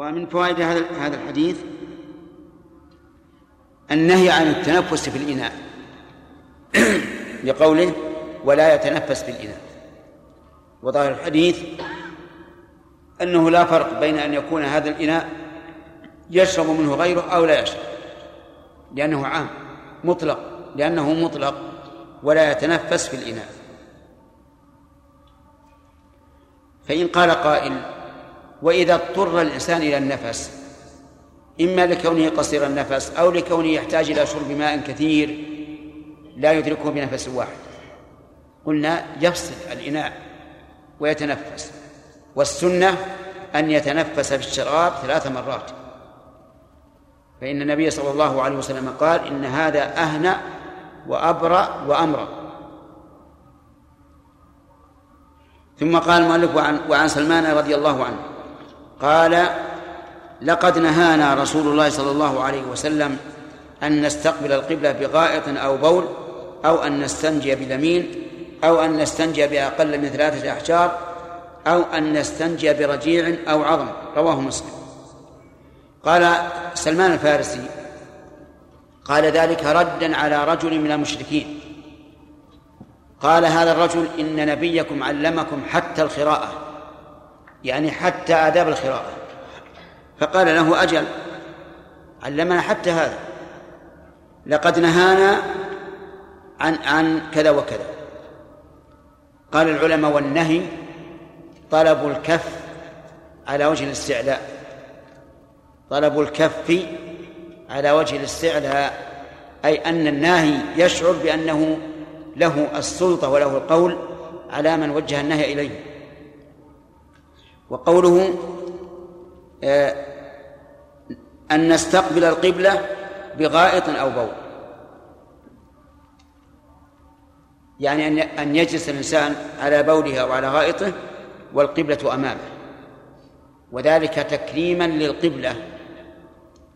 ومن فوائد هذا هذا الحديث النهي عن التنفس في الإناء لقوله ولا يتنفس في الإناء وظاهر الحديث أنه لا فرق بين أن يكون هذا الإناء يشرب منه غيره أو لا يشرب. لأنه عام مطلق لأنه مطلق. ولا يتنفس في الإناء فإن قال قائل وإذا اضطر الإنسان إلى النفس إما لكونه قصير النفس أو لكونه يحتاج إلى شرب ماء كثير لا يدركه بنفس واحد. قلنا يفصل الإناء ويتنفس والسنة أن يتنفس في الشراب ثلاث مرات. فإن النبي صلى الله عليه وسلم قال إن هذا أهنأ وأبرأ وأمرأ. ثم قال المؤلف وعن, وعن سلمان رضي الله عنه قال لقد نهانا رسول الله صلى الله عليه وسلم أن نستقبل القبلة بغائط أو بول أو أن نستنجي بلمين أو أن نستنجي بأقل من ثلاثة أحجار أو أن نستنجي برجيع أو عظم. رواه مسلم. قال سلمان الفارسي قال ذلك ردا على رجل من المشركين. قال هذا الرجل إن نبيكم علمكم حتى الخراءة يعني حتى آداب الخراءة فقال له أجل علمنا حتى هذا. لقد نهانا عن عن كذا وكذا. قال العلماء والنهي طلب الكف على وجه الاستعلاء. طلب الكف على وجه الاستعلاء أي أن الناهي يشعر بأنه له السلطة وله القول على من وجه النهي إليه. وقوله آه، أن نستقبل القبلة بغائط أو بول. يعني أن يجلس الإنسان على بوله أو على غائطه والقبلة أمامه. وذلك تكريما للقبلة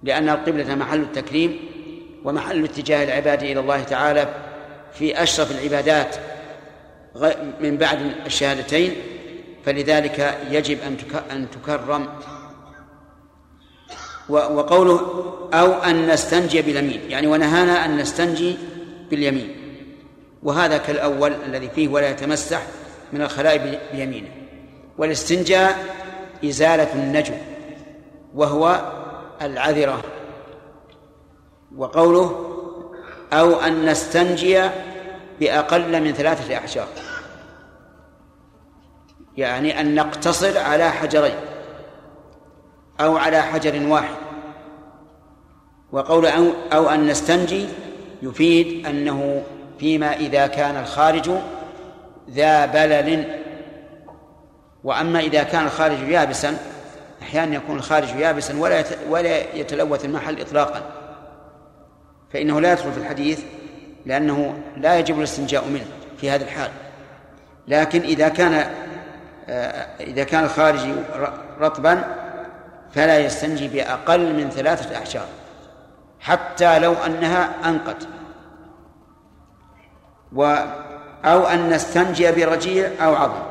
لأن القبلة محل التكريم ومحل اتجاه العباد إلى الله تعالى في أشرف العبادات من بعد الشهادتين. فلذلك يجب أن تكرم. وقوله أو أن نستنجي باليمين يعني ونهانا أن نستنجي باليمين. وهذا كالأول الذي فيه ولا يتمسح من الخلاء بيمينه. والاستنجاء إزالة النجو وهو العذرة. وقوله أو أن نستنجي بأقل من ثلاثة أحجار. يعني أن نقتصر على حجرين أو على حجر واحد. وقول أو, أو أن نستنجي يفيد أنه فيما إذا كان الخارج ذا بلل. وأما إذا كان الخارج يابسا أحيانا يكون الخارج يابسا ولا ولا يتلوث المحل إطلاقا. فإنه لا يدخل في الحديث لأنه لا يجب الاستنجاء منه في هذه الحال. لكن إذا كان إذا كان الخارج رطبا فلا يستنجي بأقل من ثلاثة أحجار حتى لو أنها أنقت. و أو أن نستنجي برجيع أو عظم.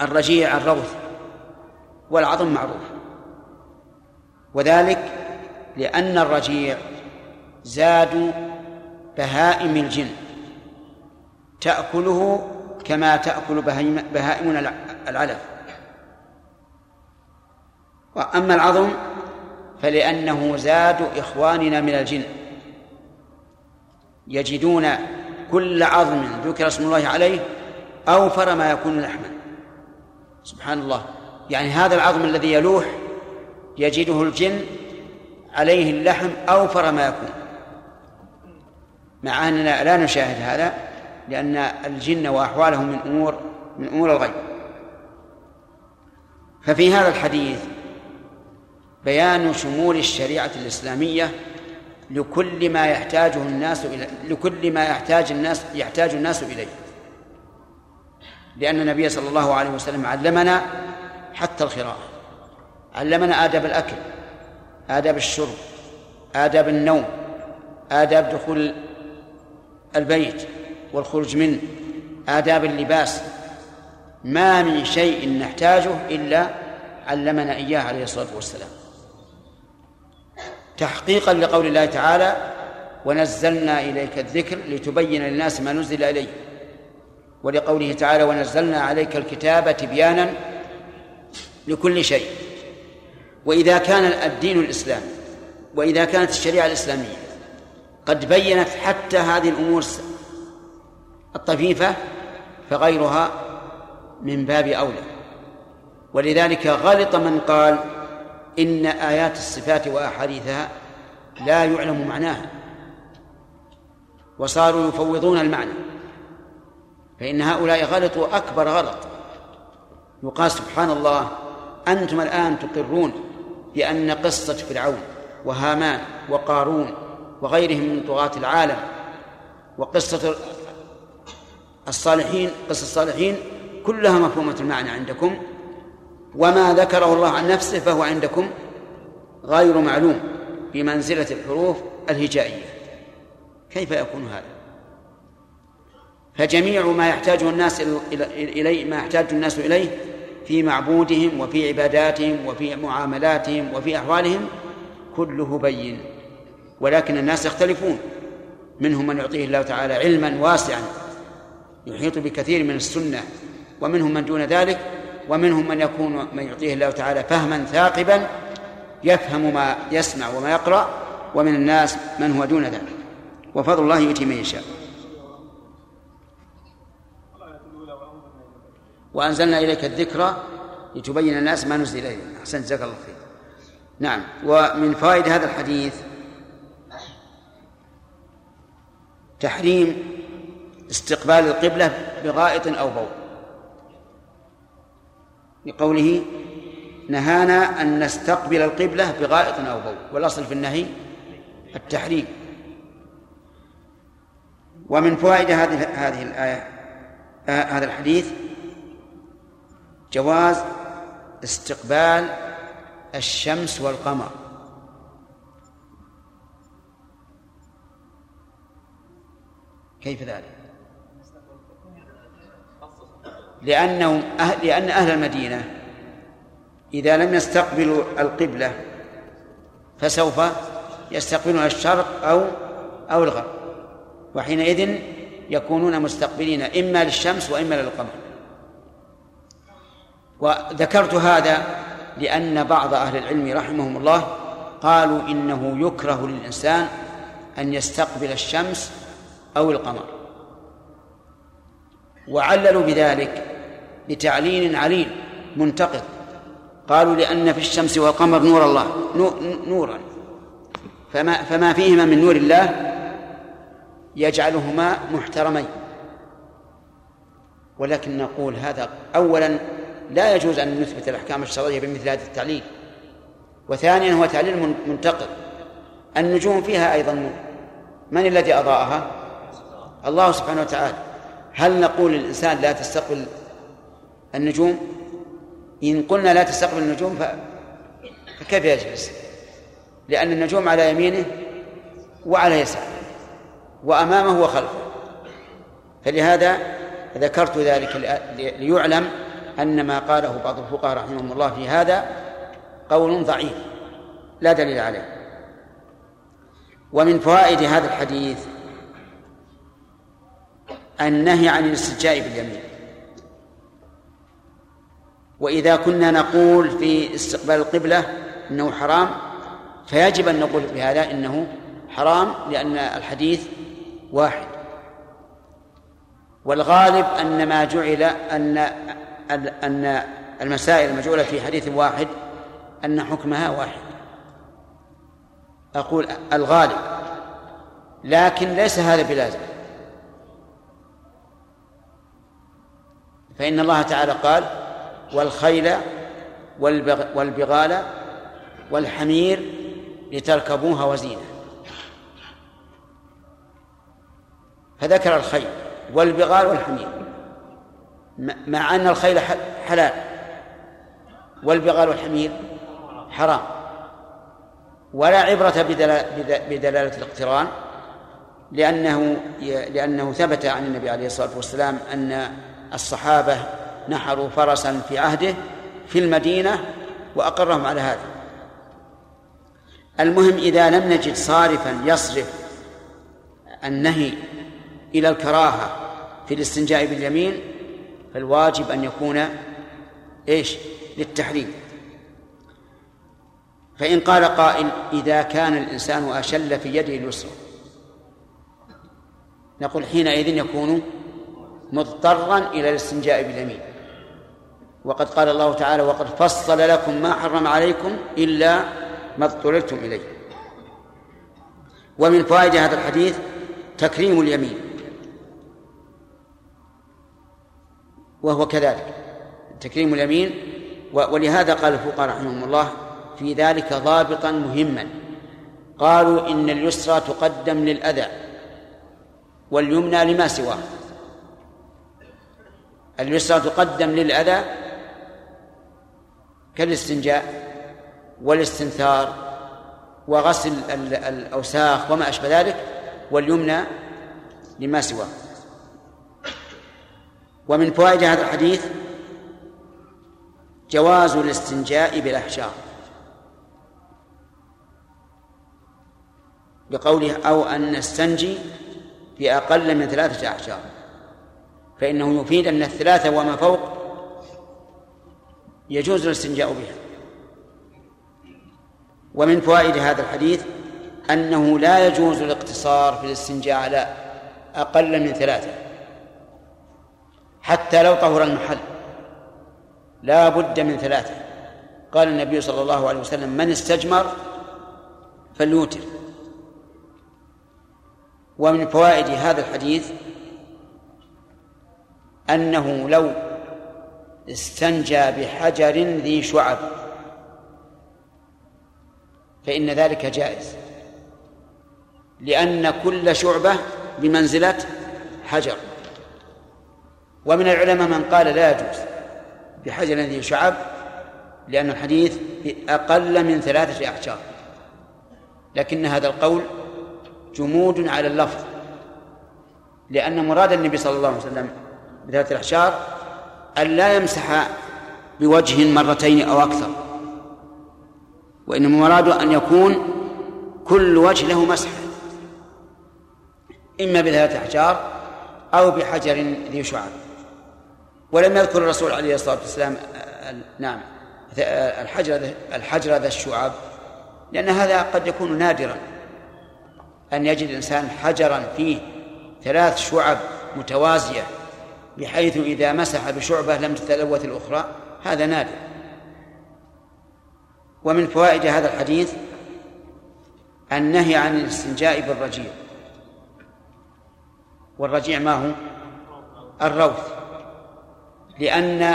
الرجيع الروث والعظم معروف. وذلك لأن الرجيع زاد بهائم الجن تأكله كما تأكل بهائم العلف. وأما العظم فلأنه زاد إخواننا من الجن. يجدون كل عظم ذكر اسم الله عليه أوفر ما يكون لحما. سبحان الله. يعني هذا العظم الذي يلوح يجده الجن عليه اللحم أوفر ما يكون. مع أننا لا نشاهد هذا. لأن الجن وأحوالهم من أمور من أمور الغيب. ففي هذا الحديث بيان شمول الشريعة الإسلامية لكل ما يحتاجه الناس إلى لكل ما يحتاج الناس يحتاج الناس إليه. لأن النبي صلى الله عليه وسلم علمنا حتى القراءة علمنا آداب الأكل آداب الشرب آداب النوم آداب دخول البيت. والخروج منه آداب اللباس ما من شيء نحتاجه إلا علمنا إياه عليه الصلاة والسلام. تحقيقا لقول الله تعالى ونزلنا إليك الذكر لتبين للناس ما نزل إليه ولقوله تعالى ونزلنا عليك الكتاب تبيانا لكل شيء وإذا كان الدين الإسلامي وإذا كانت الشريعة الإسلامية قد بينت حتى هذه الأمور الطفيفة فغيرها من باب أولى. ولذلك غلط من قال إن آيات الصفات وأحاديثها لا يعلم معناها. وصاروا يفوضون المعنى. فإن هؤلاء غلطوا أكبر غلط. يقال سبحان الله أنتم الآن تقرون بأن قصة فرعون وهامان وقارون وغيرهم من طغاة العالم وقصة الصالحين قصة الصالحين كلها مفهومة المعنى عندكم. وما ذكره الله عن نفسه فهو عندكم غير معلوم بمنزلة الحروف الهجائية. كيف يكون هذا؟ فجميع ما يحتاجه الناس إليه ما يحتاج الناس إليه في معبودهم وفي عباداتهم وفي معاملاتهم وفي أحوالهم كله بين. ولكن الناس يختلفون. منهم من يعطيه الله تعالى علما واسعا. يحيط بكثير من السنة ومنهم من دون ذلك ومنهم من يكون من يعطيه الله تعالى فهما ثاقبا يفهم ما يسمع وما يقرأ ومن الناس من هو دون ذلك. وفضل الله يؤتي من يشاء. وأنزلنا إليك الذكرى لتبين الناس ما نزل إليهم أحسنت جزاك الله خير. نعم. ومن فوائد هذا الحديث تحريم استقبال القبلة بغائط أو بول. لقوله نهانا أن نستقبل القبلة بغائط أو بول. والأصل في النهي التحريم. ومن فوائد هذه هذه الآية آه هذا الحديث جواز استقبال الشمس والقمر. كيف ذلك؟ لأنهم أهل لأن أهل المدينة إذا لم يستقبلوا القبلة فسوف يستقبلون الشرق أو أو الغرب وحينئذ يكونون مستقبلين إما للشمس وإما للقمر. وذكرت هذا لأن بعض أهل العلم رحمهم الله قالوا إنه يكره للإنسان أن يستقبل الشمس أو القمر. وعللوا بذلك بتعليل عليل منتقد. قالوا لأن في الشمس والقمر نور الله نورا. فما فما فيهما من نور الله يجعلهما محترمين. ولكن نقول هذا أولا لا يجوز أن نثبت الأحكام الشرعية بمثل هذا التعليل. وثانيا هو تعليل منتقد. النجوم فيها أيضا نور. من الذي أضاءها؟ الله سبحانه وتعالى. هل نقول للإنسان لا تستقبل النجوم؟ إن قلنا لا تستقبل النجوم فكيف يجلس؟ لأن النجوم على يمينه وعلى يساره وأمامه وخلفه. فلهذا ذكرت ذلك ليعلم أن ما قاله بعض الفقهاء رحمهم الله في هذا قول ضعيف لا دليل عليه. ومن فوائد هذا الحديث النهي عن الاستجاء باليمين. وإذا كنا نقول في استقبال القبلة أنه حرام فيجب أن نقول بهذا إنه حرام لأن الحديث واحد. والغالب أن ما جعل أن أن المسائل المجعولة في حديث واحد أن حكمها واحد. أقول الغالب لكن ليس هذا بلازم. فإن الله تعالى قال والخيل والبغال والحمير لتركبوها وزينة. فذكر الخيل والبغال والحمير. مع أن الخيل حلال. والبغال والحمير حرام. ولا عبرة بدلالة الاقتران لأنه لأنه ثبت عن النبي عليه الصلاة والسلام أن الصحابة نحروا فرسا في عهده في المدينة وأقرهم على هذا. المهم إذا لم نجد صارفا يصرف النهي إلى الكراهة في الاستنجاء باليمين فالواجب أن يكون إيش؟ للتحريم. فإن قال قائل إذا كان الإنسان أشل في يده اليسرى نقول حينئذ يكون مضطرا إلى الاستنجاء باليمين. وقد قال الله تعالى وقد فصل لكم ما حرم عليكم إلا ما اضطررتم إليه. ومن فوائد هذا الحديث تكريم اليمين. وهو كذلك تكريم اليمين ولهذا قال الفقهاء رحمهم الله في ذلك ضابطا مهما. قالوا إن اليسرى تقدم للأذى واليمنى لما سواه. اليسرى تقدم للأذى كالاستنجاء والاستنثار وغسل الأوساخ وما أشبه ذلك واليمنى لما سواه. ومن فوائد هذا الحديث جواز الاستنجاء بالأحجار. بقوله أو أن نستنجي بأقل من ثلاثة أحجار. فإنه يفيد أن الثلاثة وما فوق يجوز الاستنجاء بها. ومن فوائد هذا الحديث أنه لا يجوز الاقتصار في الاستنجاء على أقل من ثلاثة. حتى لو طهر المحل. لا بد من ثلاثة. قال النبي صلى الله عليه وسلم من استجمر فليوتر. ومن فوائد هذا الحديث أنه لو استنجى بحجر ذي شعب. فإن ذلك جائز. لأن كل شعبة بمنزلة حجر. ومن العلماء من قال لا يجوز بحجر ذي شعب لأن الحديث أقل من ثلاثة أحجار. لكن هذا القول جمود على اللفظ. لأن مراد النبي صلى الله عليه وسلم بثلاثة الأحجار أن لا يمسح بوجه مرتين أو أكثر وإنما مراده أن يكون كل وجه له مسح إما بثلاثة أحجار أو بحجر ذي شعاب ولم يذكر الرسول عليه الصلاة والسلام نعم الحجر الحجر ذا الشعاب لأن هذا قد يكون نادرا. أن يجد الإنسان حجرا فيه ثلاث شعب متوازية بحيث إذا مسح بشعبة لم تتلوث الأخرى هذا نادر. ومن فوائد هذا الحديث النهي عن الاستنجاء بالرجيع. والرجيع ما هو؟ الروث. لأن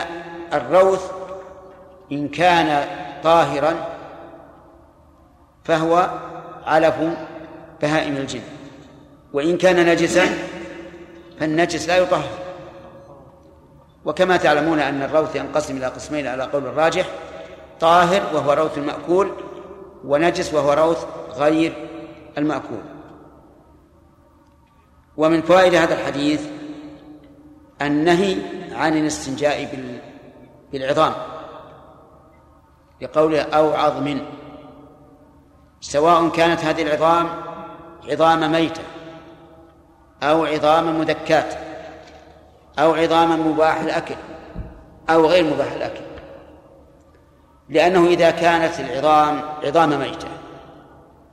الروث إن كان طاهرا فهو علف بهائم الجن. وإن كان نجسا فالنجس لا يطهر. وكما تعلمون أن الروث ينقسم إلى قسمين على قول الراجح طاهر وهو روث المأكول ونجس وهو روث غير المأكول. ومن فوائد هذا الحديث النهي عن الاستنجاء بالعظام لقوله أو عظم سواء كانت هذه العظام عظام ميتة أو عظام مذكات أو عظام مباح الأكل أو غير مباح الأكل. لأنه إذا كانت العظام عظام ميتة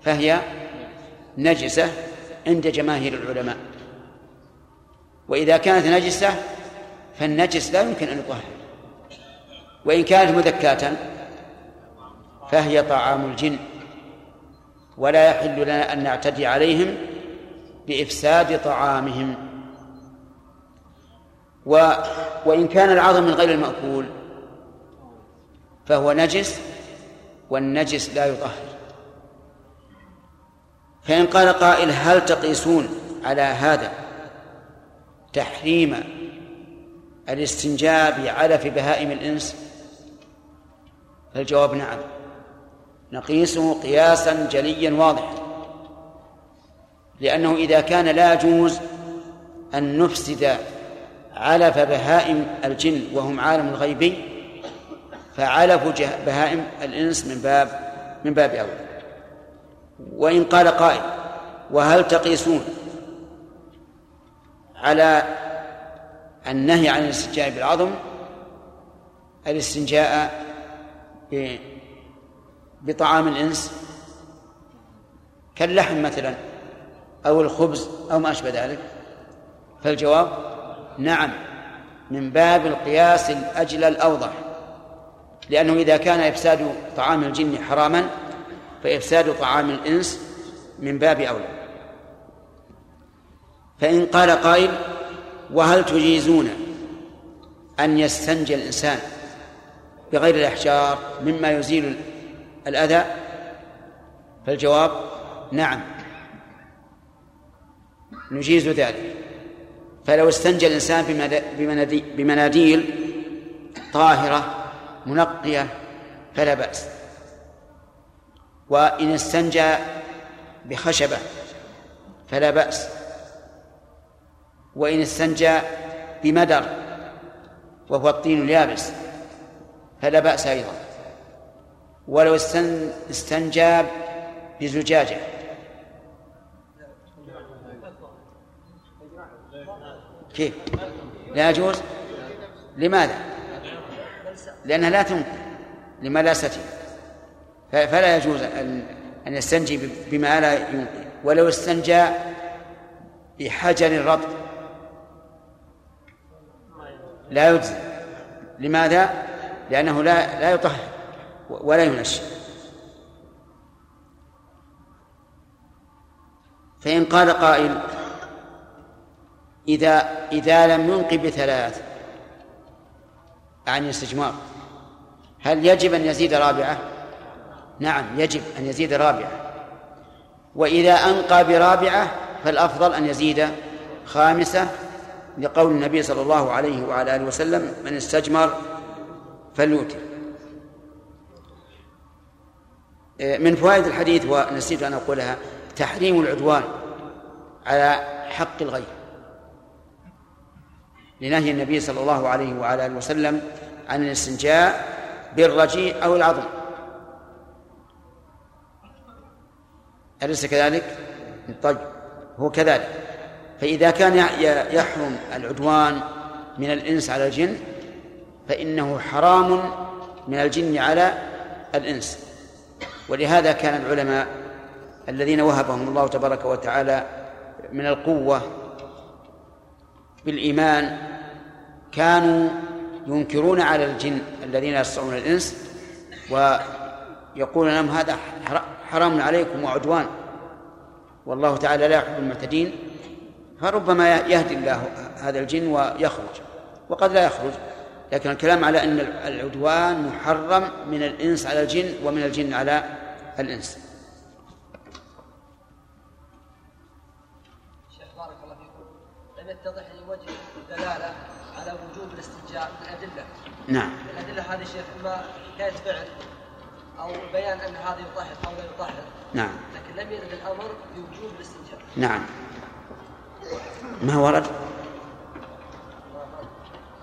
فهي نجسة عند جماهير العلماء. وإذا كانت نجسة فالنجس لا يمكن أن يطهر. وإن كانت مذكاة فهي طعام الجن. ولا يحل لنا أن نعتدي عليهم بإفساد طعامهم. و وإن كان العظم من غير المأكول فهو نجس والنجس لا يطهر. فإن قال قائل هل تقيسون على هذا تحريم الاستنجاء بعلف بهائم الإنس؟ فالجواب نعم. نقيسه قياسا جليا واضحا لأنه إذا كان لا يجوز أن نفسد علف بهائم الجن وهم عالم الغيبي فعلف بهائم الإنس من باب من باب أولى وإن قال قائل وهل تقيسون على النهي عن الاستنجاء بالعظم؟ الاستنجاء بطعام الإنس كاللحم مثلا أو الخبز أو ما أشبه ذلك. فالجواب نعم من باب القياس الأجل الأوضح. لأنه إذا كان إفساد طعام الجن حراما فإفساد طعام الإنس من باب أولى. فإن قال قائل وهل تجيزون أن يستنجي الإنسان بغير الأحجار مما يزيل الأذى؟ فالجواب نعم نجيز ذلك. فلو استنجى الإنسان بمناديل طاهرة منقية فلا بأس. وإن استنجى بخشبة فلا بأس. وإن استنجى بمدر وهو الطين اليابس فلا بأس أيضا. ولو استنجى بزجاجة كيف؟ لا يجوز؟ لماذا؟ لأنها لا تنقل. لملاستها فلا يجوز أن أن يستنجي بما لا ينقل. ولو استنجى بحجر رطب لا يجزي. لماذا؟ لأنه لا لا يطهر ولا ينشي فإن قال قائل إذا إذا لم ينقي بثلاث. عن الاستجمار. هل يجب أن يزيد رابعة؟ نعم يجب أن يزيد رابعة. وإذا أنقى برابعة فالأفضل أن يزيد خامسة لقول النبي صلى الله عليه وعلى آله وسلم من استجمر فليوتر. من فوائد الحديث ونسيت أن أقولها تحريم العدوان على حق الغير. لنهي النبي صلى الله عليه وعلى آله وسلم عن الاستنجاء بالرجيء أو العظم. أليس كذلك؟ طيب هو كذلك. فإذا كان يحرم العدوان من الإنس على الجن فإنه حرام من الجن على الإنس. ولهذا كان العلماء الذين وهبهم الله تبارك وتعالى من القوة بالإيمان كانوا ينكرون على الجن الذين يصنعون الإنس ويقولون لهم هذا حرام عليكم وعدوان. والله تعالى لا يحب المعتدين فربما يهدي الله هذا الجن ويخرج وقد لا يخرج. لكن الكلام على أن العدوان محرم من الإنس على الجن ومن الجن على الإنس. شيخ بارك الله فيكم. لم يتضح على وجوب الاستنجاء من نعم. الأدلة هذه شيخ إما حكاية فعل أو بيان أن هذا يطهر أو لا يطهر. نعم. لكن لم يرد الأمر بوجوب الاستنجاء. نعم. ما ورد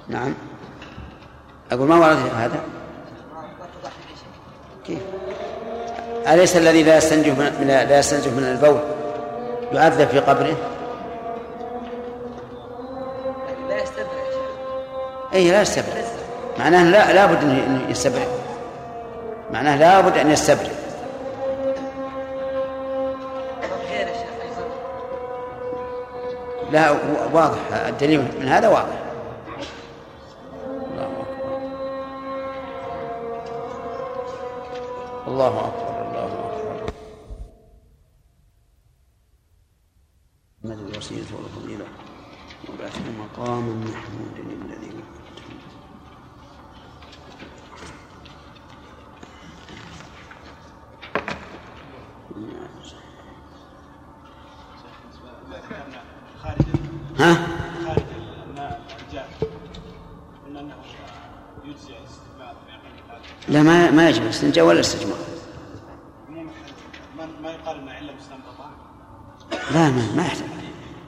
نعم. أقول ما ورد هذا؟ كيف؟ أليس الذي لا يستنجه من لا يستنجه من البول يعذب في قبره؟ أي لا يستبرئ معناه لا لابد أن يستبرئ معناه لابد أن يستبرئ لا واضح. الدليل من هذا واضح. الله أكبر. الله أكبر مد الوصية والفضيلة وبعث مقاما محمودا الذي ها؟ خارج لا ما ما يجب الاستنجاء ولا الاستجمار ما يقال انه الا مستنبطه لا ما ما يحتاج.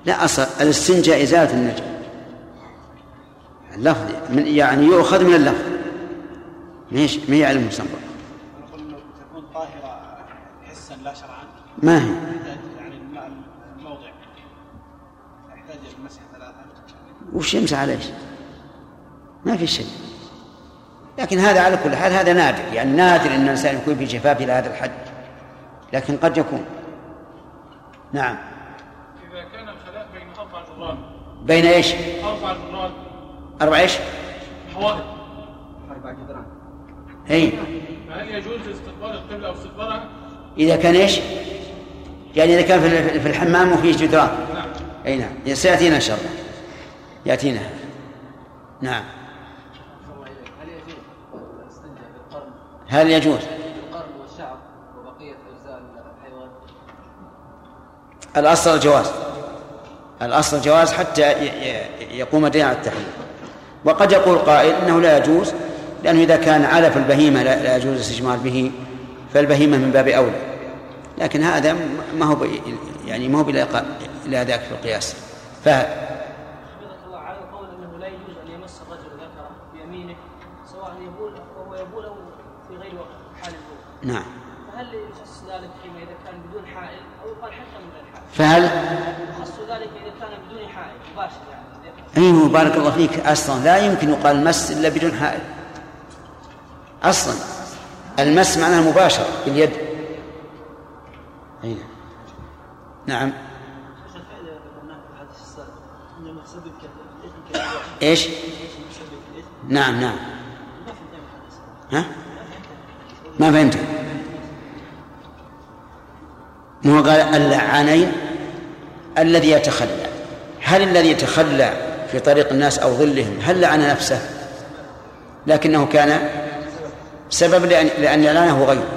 لا أصل الاستنجاء إزالة النجم. اللفظ يعني يؤخذ من اللفظ. ما هي تكون طاهرة حسا لا شرعا. ما هي؟ يعني الموضع يحتاج المسح ثلاثة. وش يمسح على إيش؟ ما في شيء. لكن هذا على كل حال هذا نادر. يعني نادر إن الإنسان يكون في جفاف إلى هذا الحد. لكن قد يكون. نعم. إذا كان الخلاء بين أربع جدران بين إيش؟ أربع جدران أربع إيش؟ حوائط أربع جدران اي فهل يجوز استقبال القبلة أو استدبارها؟ إذا كان إيش؟ يعني إذا كان في الحمام وفيه جدران. نعم. أي نعم. سيأتينا إن شاء الله. يأتينا. نعم. هل يجوز؟ الاستنجاء بالقرن هل يجوز بالقرن والشعر وبقية أجزاء الحيوان؟ الأصل الجواز. الأصل الجواز حتى يقوم دين على التحريم. وقد يقول قائل إنه لا يجوز لأنه إذا كان علف البهيمة لا لا يجوز الاستجمار به. فالبهيمه من باب أولى. لكن هذا ما هو يعني ما هو بلا إلى ذاك في القياس. البول نعم. فهل يخص ذلك فيما اذا كان بدون حائل أو يقال حتى من غير حائل فهل يخص ذلك اذا كان بدون حائل مباشر يعني أيوه بارك الله فيك أصلا لا يمكن يقال مس إلا بدون حائل. أصلا. المس معناه مباشر باليد. أي. نعم. إيش؟ نعم نعم. ها؟ ما فهمت. ما هو قال اللعانين الذي يتخلى. هل الذي يتخلى في طريق الناس أو ظلهم هل لعن نفسه؟ لكنه كان سبب لأن, لأن لعنه غيره.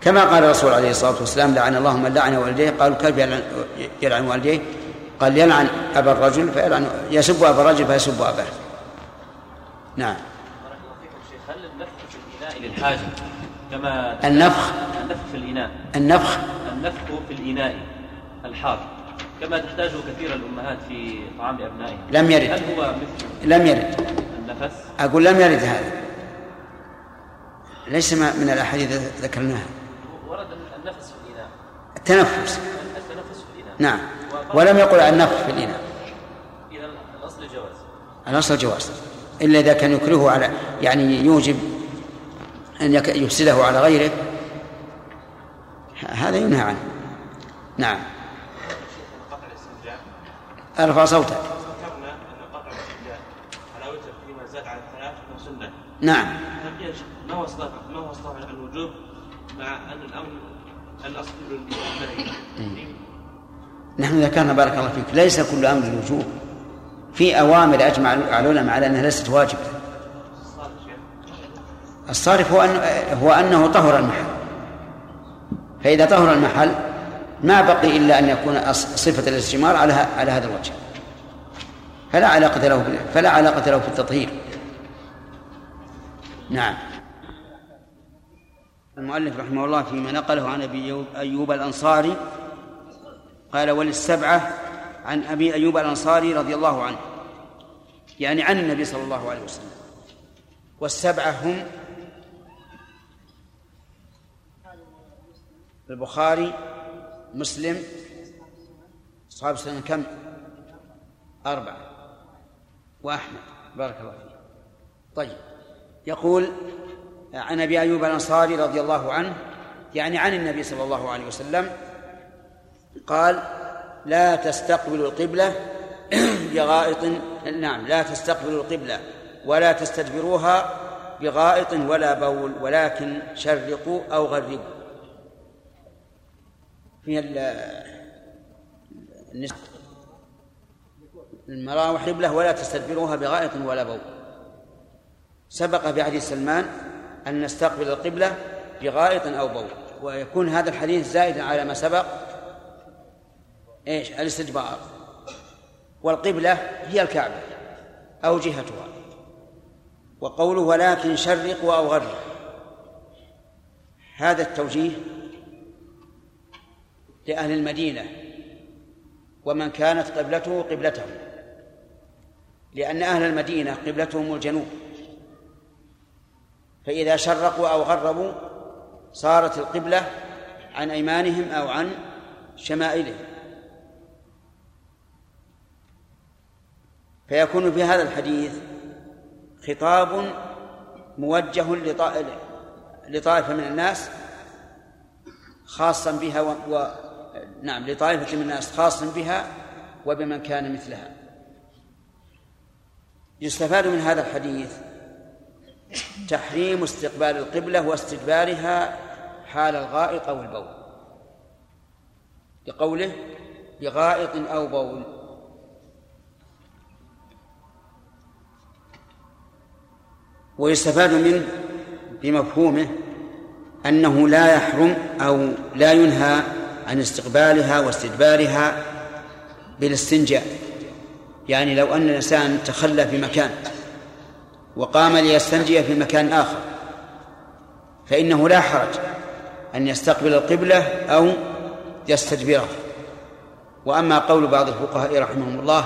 كما قال الرسول عليه الصلاة والسلام لعن الله من لعن والديه. قالوا كيف يلعن, يلعن والديه؟ قال يلعن أبا الرجل فيلعن يسب أبا الرجل فيسب أباه. نعم. هل النفخ. في الإناء للحاجة كما النفخ. النفخ في الإناء النفخ النفخ في الإناء الحار. كما تحتاجه كثير الأمهات في طعام أبنائها لم يرد. هل هو مثل لم يرد. النفس؟ أقول لم يرد هذا. ليس ما- من الأحاديث ذكرناها. ورد النفس في الإناء. التنفس. التنفس في الإناء. نعم. ولم يقل النفخ في الإناء. إذا الأصل جواز الأصل جواز إلا إذا كان يكرهه على يعني يوجب أن يفسده على غيره. هذا ينهى عنه. نعم. أرفع صوتك. ذكرنا أن قطع الاستنجاء على وجه فيما زاد على الثلاث سنة. نعم. ما هو اصطلاح ما هو الوجوب مع أن الامر الأصل نحن ذكرنا بارك الله فيك ليس كل أمر الوجوب. في أوامر أجمع العلماء على أنها ليست واجبة. الصارف هو أن هو أنه طهر المحل. فإذا طهر المحل ما بقي إلا أن يكون صفة الاستجمار على على هذا الوجه. فلا علاقة له فلا علاقة له في التطهير نعم. المؤلف رحمه الله فيما نقله عن أبي أيوب الأنصاري قال وللسبعة عن أبي أيوب الأنصاري رضي الله عنه. يعني عن النبي صلى الله عليه وسلم. والسبعة هم البخاري مسلم أصحاب السنة كم؟ أربعة. وأحمد. بارك الله فيك. طيب. يقول عن أبي أيوب الأنصاري رضي الله عنه يعني عن النبي صلى الله عليه وسلم قال لا تستقبلوا القبلة بغائط نعم لا تستقبلوا القبلة ولا تستدبروها بغائط ولا بول ولكن شرقوا أو غربوا. في المراوح قبلة ولا تستدبروها بغائط ولا بول. سبق في حديث سلمان أن نستقبل القبلة بغائط أو بول ويكون هذا الحديث زائدا على ما سبق. إيش؟ الاستدبار. والقبلة هي الكعبة أو جهتها. وقوله ولكن شرقوا أو غربوا هذا التوجيه لأهل المدينة ومن كانت قبلته قبلتهم لأن أهل المدينة قبلتهم الجنوب. فإذا شرقوا أو غربوا صارت القبلة عن أيمانهم أو عن شمائلهم. فيكون في هذا الحديث خطاب موجه لطائفة من الناس خاصا بها و... و... نعم لطائفة من الناس خاصا بها وبمن كان مثلها. يستفاد من هذا الحديث تحريم استقبال القبلة واستدبارها حال الغائط أو البول. لقوله بغائط أو بول. ويستفاد منه بمفهومه أنه لا يحرم أو لا ينهى عن استقبالها واستدبارها بالاستنجاء. يعني لو أن الإنسان تخلى في مكان وقام ليستنجي في مكان آخر. فإنه لا حرج أن يستقبل القبلة أو يستدبرها وأما قول بعض الفقهاء رحمهم الله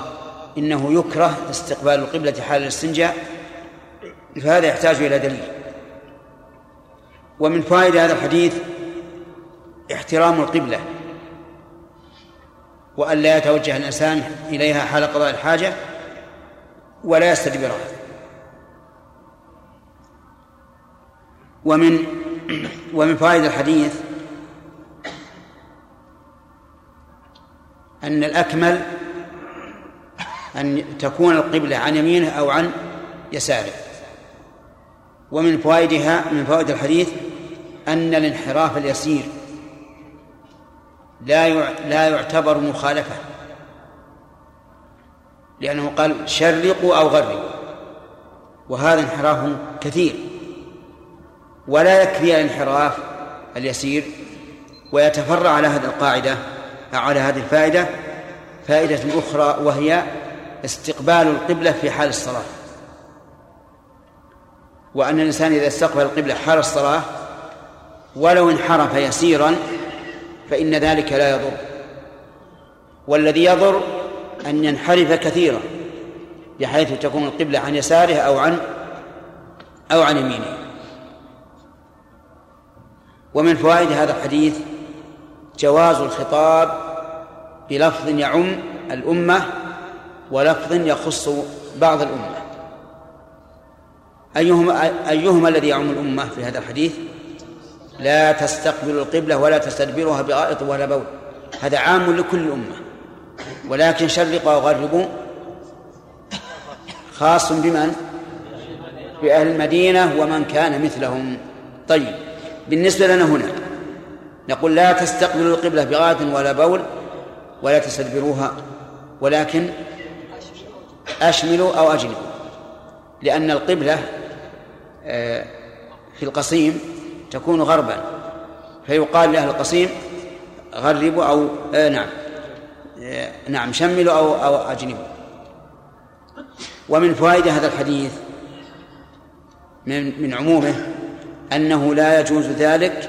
إنه يكره استقبال القبلة حال الاستنجاء فهذا يحتاج إلى دليل. ومن فوائد هذا الحديث احترام القبلة وأن لا يتوجه الإنسان إليها حال قضاء الحاجة ولا يستدبرها. ومن ومن فوائد الحديث أن الأكمل أن تكون القبلة عن يمينه أو عن يساره. ومن فوائدها من فوائد الحديث أن الانحراف اليسير لا لا يعتبر مخالفة. لأنه قال شرقوا أو غربوا. وهذا انحراف كثير. ولا يكفي الانحراف اليسير ويتفرع على هذه القاعدة على هذه الفائدة. فائدة أخرى وهي استقبال القبلة في حال الصلاة. وأن الإنسان إذا استقبل القبلة حال الصلاة ولو انحرف يسيرا فإن ذلك لا يضر. والذي يضر أن ينحرف كثيرا بحيث تكون القبلة عن يساره أو عن أو عن يمينه. ومن فوائد هذا الحديث جواز الخطاب بلفظ يعم الأمة ولفظ يخص بعض الأمة. أيهما أيهما الذي يعم الأمة في هذا الحديث؟ لا تستقبل القبلة ولا تستدبرها بغائط ولا بول. هذا عام لكل الأمة ولكن شرقوا وغربوا خاص بمن؟ بأهل المدينة ومن كان مثلهم. طيب. بالنسبة لنا هنا. نقول لا تستقبلوا القبلة بغائط ولا بول ولا تستدبروها ولكن أشملوا أو أجنبوا. لأن القبلة آه، في القصيم تكون غربا. فيقال لأهل القصيم غربوا أو آه نعم آه نعم شملوا أو أو أجنبوا. ومن فوائد هذا الحديث من من عمومه أنه لا يجوز ذلك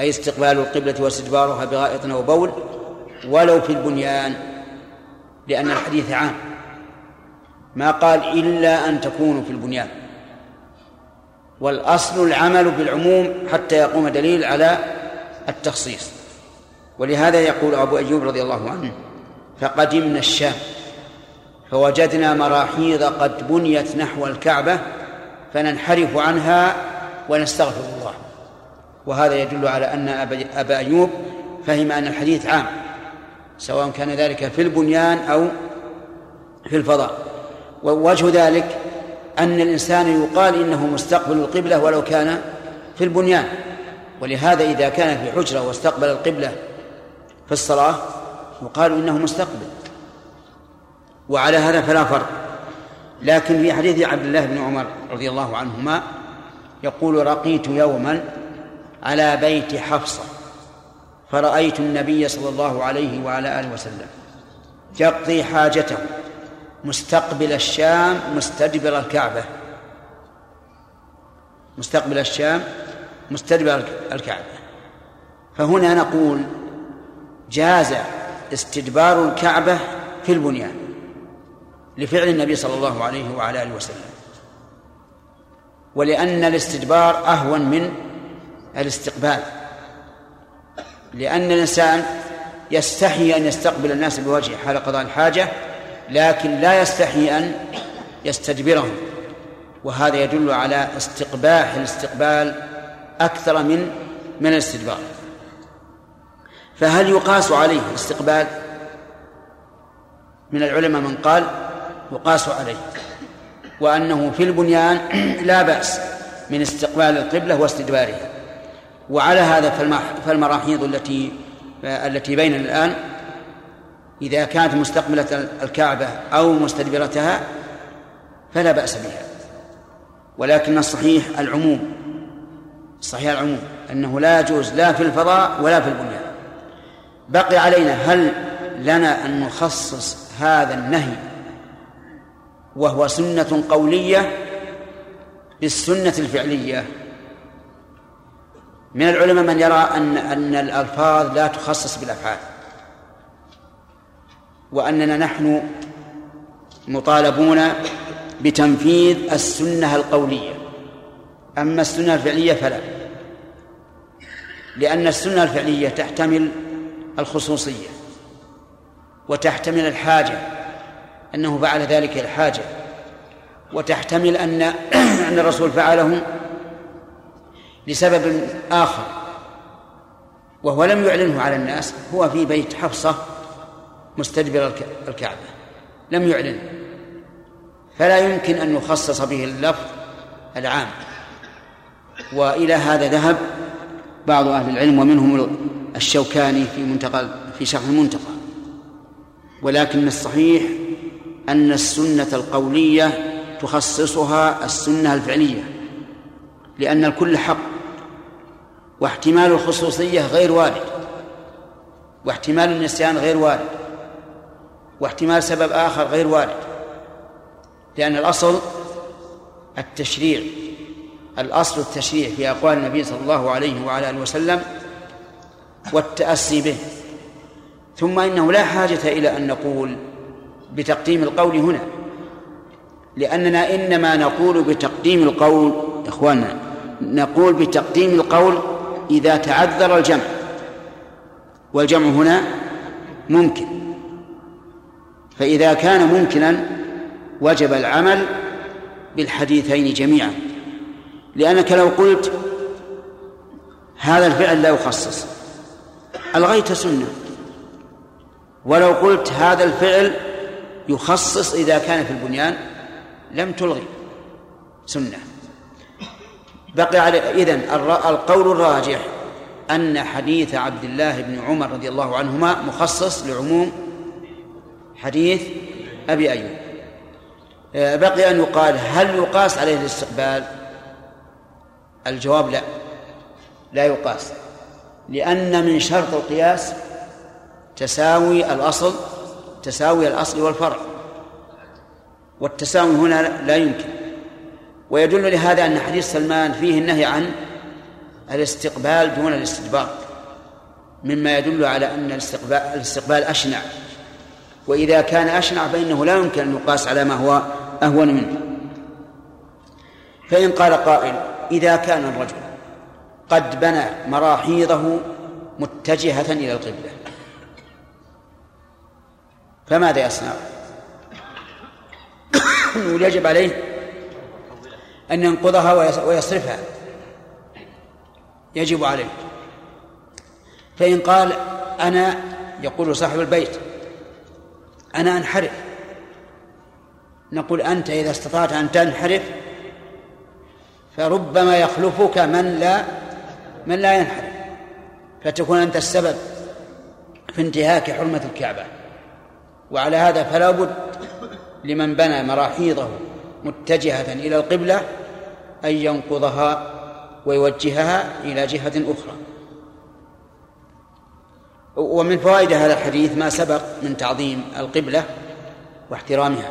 أي استقبال القبلة واستدبارها بغائط أو بول ولو في البنيان لأن الحديث عام. ما قال إلا أن تكونوا في البنيان. والأصل العمل بالعموم حتى يقوم دليل على التخصيص. ولهذا يقول أبو أيوب رضي الله عنه فقدمنا الشام فوجدنا مراحيض قد بنيت نحو الكعبة فننحرف عنها ونستغفر الله. وهذا يدل على أن أبا أيوب فهم أن الحديث عام سواء كان ذلك في البنيان أو في الفضاء. ووجه ذلك أن الإنسان يقال إنه مستقبل القبلة ولو كان في البنيان. ولهذا إذا كان في حجرة واستقبل القبلة في الصلاة يقال إنه مستقبل. وعلى هذا فلا فرق. لكن في حديث عبد الله بن عمر رضي الله عنهما يقول رقيت يوما على بيت حفصة فرأيت النبي صلى الله عليه وعلى آله وسلم يقضي حاجته مستقبل الشام مستدبر الكعبة. مستقبل الشام مستدبر الكعبة. فهنا نقول جاز استدبار الكعبة في البنيان لفعل النبي صلى الله عليه وعلى آله وسلم. ولأن الاستدبار أهون من الاستقبال. لأن الإنسان يستحي أن يستقبل الناس بوجهه حال قضاء الحاجة لكن لا يستحي أن يستدبرهم. وهذا يدل على استقباح الاستقبال أكثر من من الاستدبار. فهل يقاس عليه الاستقبال؟ من العلماء من قال يقاس عليه. وأنه في البنيان لا بأس من استقبال القبلة واستدبارها. وعلى هذا فالمراحيض التي التي بيننا الآن إذا كانت مستقبلة الكعبة أو مستدبرتها فلا بأس بها. ولكن الصحيح العموم الصحيح العموم أنه لا يجوز لا في الفضاء ولا في البنيان. بقي علينا هل لنا أن نخصص هذا النهي وهو سنة قولية بالسنة الفعلية. من العلماء من يرى أن أن الألفاظ لا تخصص بالأفعال وأننا نحن مطالبون بتنفيذ السنة القولية. أما السنة الفعلية فلا لأن السنة الفعلية تحتمل الخصوصية وتحتمل الحاجة أنه فعل ذلك الحاجة. وتحتمل أن أن الرسول فعله لسبب آخر. وهو لم يعلنه على الناس هو في بيت حفصة مستدبر الكعبة. لم يعلن. فلا يمكن أن يخصص به اللفظ العام. وإلى هذا ذهب بعض أهل العلم ومنهم الشوكاني في منتقى في شرح المنتقى. ولكن الصحيح أن السنة القولية تخصصها السنة الفعلية لأن الكل حق واحتمال الخصوصية غير وارد واحتمال النسيان غير وارد واحتمال سبب آخر غير وارد لأن الأصل التشريع الأصل التشريع في أقوال النبي صلى الله عليه وعلى آله وسلم والتأسي به. ثم إنه لا حاجة إلى أن نقول بتقديم القول هنا. لأننا إنما نقول بتقديم القول إخواننا نقول بتقديم القول إذا تعذر الجمع. والجمع هنا ممكن. فإذا كان ممكنا وجب العمل بالحديثين جميعا. لأنك لو قلت هذا الفعل لا يخصص ألغيت سنة. ولو قلت هذا الفعل يخصص إذا كان في البنيان لم تلغي سنة. بقي على إذن القول الراجح أن حديث عبد الله بن عمر رضي الله عنهما مخصص لعموم حديث أبي أيوب. آه، بقي أن يقال هل يقاس عليه الاستقبال؟ الجواب لا. لا يقاس لأن من شرط القياس تساوي الأصل تساوي الأصل والفرع. والتساوي هنا لا يمكن. ويدل لهذا أن حديث سلمان فيه النهي عن الاستقبال دون الاستدبار مما يدل على أن الاستقبال, الاستقبال أشنع. وإذا كان أشنع فإنه لا يمكن أن يقاس على ما هو أهون منه. فإن قال قائل إذا كان الرجل قد بنى مراحيضه متجهة إلى القبلة. فماذا يصنع؟ يجب عليه أن ينقضها ويصرفها. يجب عليه. فإن قال أنا يقول صاحب البيت أنا أنحرف. نقول أنت إذا استطعت أن تنحرف فربما يخلفك من لا من لا ينحرف. فتكون أنت السبب في انتهاك حرمة الكعبة. وعلى هذا فلا بد لمن بنى مراحيضه متجهة إلى القبلة أن ينقضها ويوجهها إلى جهة أخرى. ومن فوائد هذا الحديث ما سبق من تعظيم القبلة واحترامها.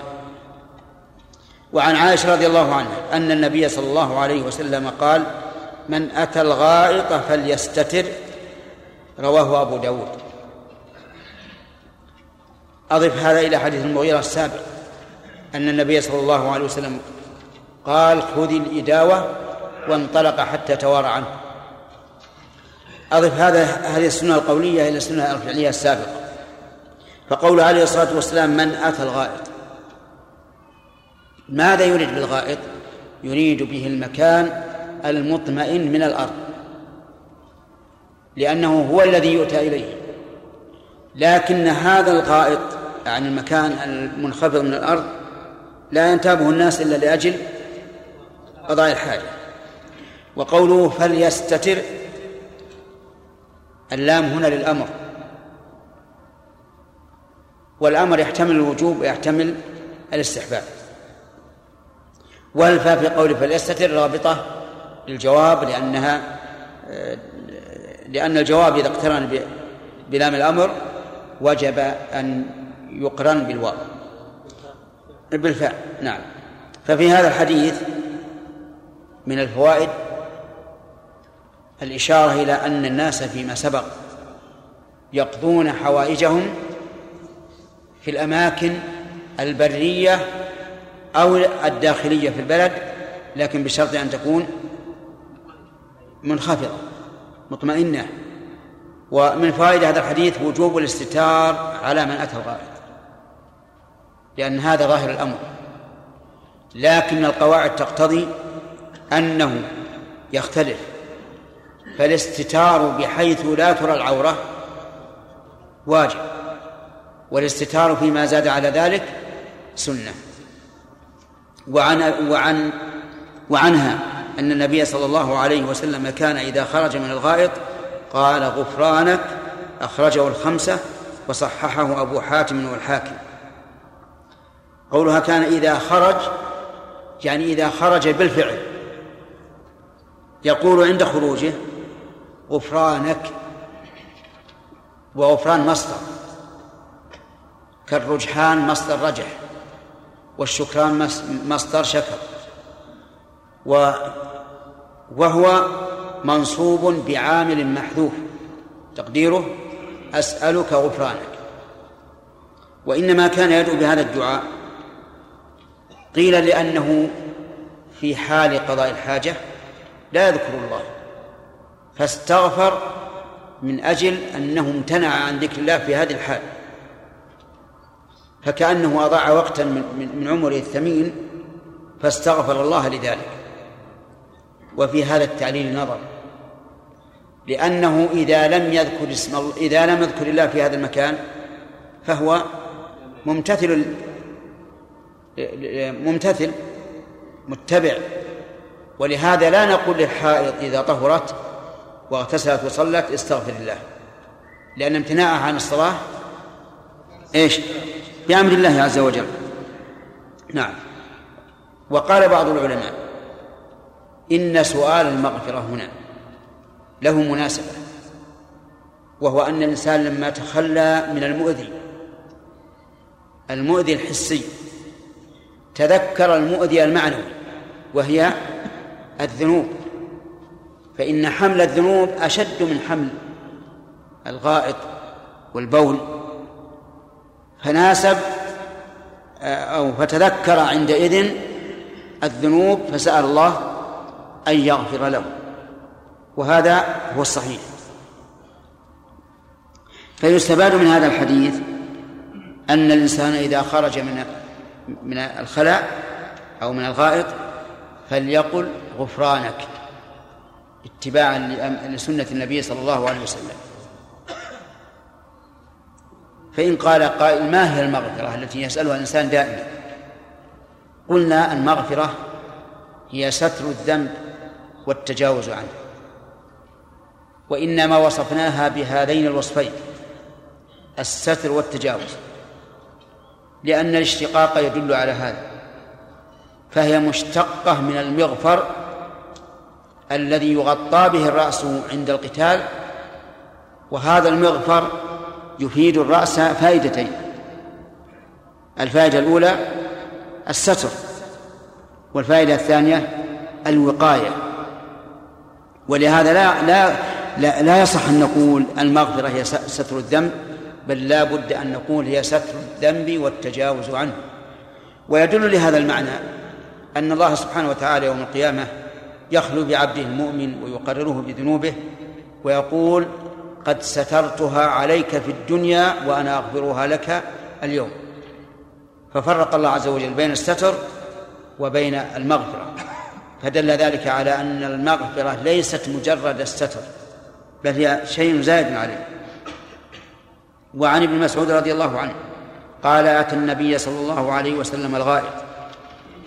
وعن عائشة رضي الله عنها أن النبي صلى الله عليه وسلم قال من أتى الغائط فليستتر. رواه أبو داود. أضف هذا إلى حديث المغيرة السابق أن النبي صلى الله عليه وسلم قال خذ الإداوة وانطلق حتى توارى عنه. أضف هذا هذه السنة القولية إلى السنة الفعلية السابقة. فقول عليه الصلاة والسلام من أتى الغائط؟ ماذا يريد بالغائط؟ يريد به المكان المطمئن من الأرض لأنه هو الذي يؤتى إليه لكن هذا الغائط يعني المكان المنخفض من الأرض لا ينتابه الناس إلا لأجل قضاء الحاجة. وقوله فليستتر اللام هنا للأمر. والأمر يحتمل الوجوب ويحتمل الاستحباب. والفاء في قوله فليستتر رابطة للجواب لأنها لأن الجواب إذا اقترن بلام الأمر وجب أن يقرن بالواو. بالفاء نعم. ففي هذا الحديث من الفوائد الإشارة إلى أن الناس فيما سبق يقضون حوائجهم في الأماكن البرية أو الداخلية في البلد لكن بشرط أن تكون منخفضة مطمئنة. ومن فوائد هذا الحديث وجوب الاستتار على من أتى الغائط لأن هذا ظاهر الأمر. لكن القواعد تقتضي أنه يختلف. فالاستتار بحيث لا ترى العورة واجب والاستتار فيما زاد على ذلك سنة. وعن وعن وعنها أن النبي صلى الله عليه وسلم كان إذا خرج من الغائط قال غفرانك أخرجه الخمسة وصححه أبو حاتم والحاكم. قولها كان إذا خرج يعني إذا خرج بالفعل. يقول عند خروجه غفرانك وغفران مصدر. كالرجحان مصدر رجح والشكران مصدر شكر. و وهو منصوب بعامل محذوف. تقديره أسألك غفرانك. وإنما كان يدعو بهذا الدعاء قيل لأنه في حال قضاء الحاجة لا يذكر الله فاستغفر من أجل أنه امتنع عن ذكر الله في هذه الحال. فكأنه أضاع وقتا من, عمره الثمين فاستغفر الله لذلك. وفي هذا التعليل نظر لأنه إذا لم يذكر اسم الله إذا لم يذكر الله في هذا المكان فهو ممتثل ممتثل متبع. ولهذا لا نقول للحائض إذا طهرت واغتسلت وصلت استغفر الله لأن امتناعها عن الصلاة إيش؟ بأمر الله عز وجل. نعم. وقال بعض العلماء إن سؤال المغفرة هنا له مناسبة وهو أن الإنسان لما تخلى من المؤذي المؤذي الحسي تذكر المؤذي المعنوي وهي الذنوب. فإن حمل الذنوب أشد من حمل الغائط والبول. فناسب أو فتذكر عندئذ الذنوب فسأل الله أن يغفر له. وهذا هو الصحيح. فيستفاد من هذا الحديث أن الإنسان إذا خرج من من الخلاء أو من الغائط فليقل غفرانك اتباعا لسنة النبي صلى الله عليه وسلم. فإن قال قائل ما هي المغفرة التي يسألها الإنسان دائما؟ قلنا المغفرة هي ستر الذنب والتجاوز عنه. وإنما وصفناها بهذين الوصفين الستر والتجاوز. لأن الاشتقاق يدل على هذا. فهي مشتقة من المغفر الذي يغطى به الرأس عند القتال وهذا المغفر يفيد الرأس فائدتين. الفائدة الأولى الستر والفائدة الثانية الوقاية. ولهذا لا لا لا, لا يصح أن نقول المغفرة هي ستر الذنب بل لا بد أن نقول هي ستر الذنب والتجاوز عنه. ويدل لهذا المعنى أن الله سبحانه وتعالى يوم القيامة يخلو بعبده المؤمن ويقرره بذنوبه ويقول قد سترتها عليك في الدنيا وأنا أغفرها لك اليوم. ففرق الله عز وجل بين الستر وبين المغفرة. فدل ذلك على أن المغفرة ليست مجرد الستر بل هي شيء زائد عليه. وعن ابن مسعود رضي الله عنه قال أتى النبي صلى الله عليه وسلم الغائط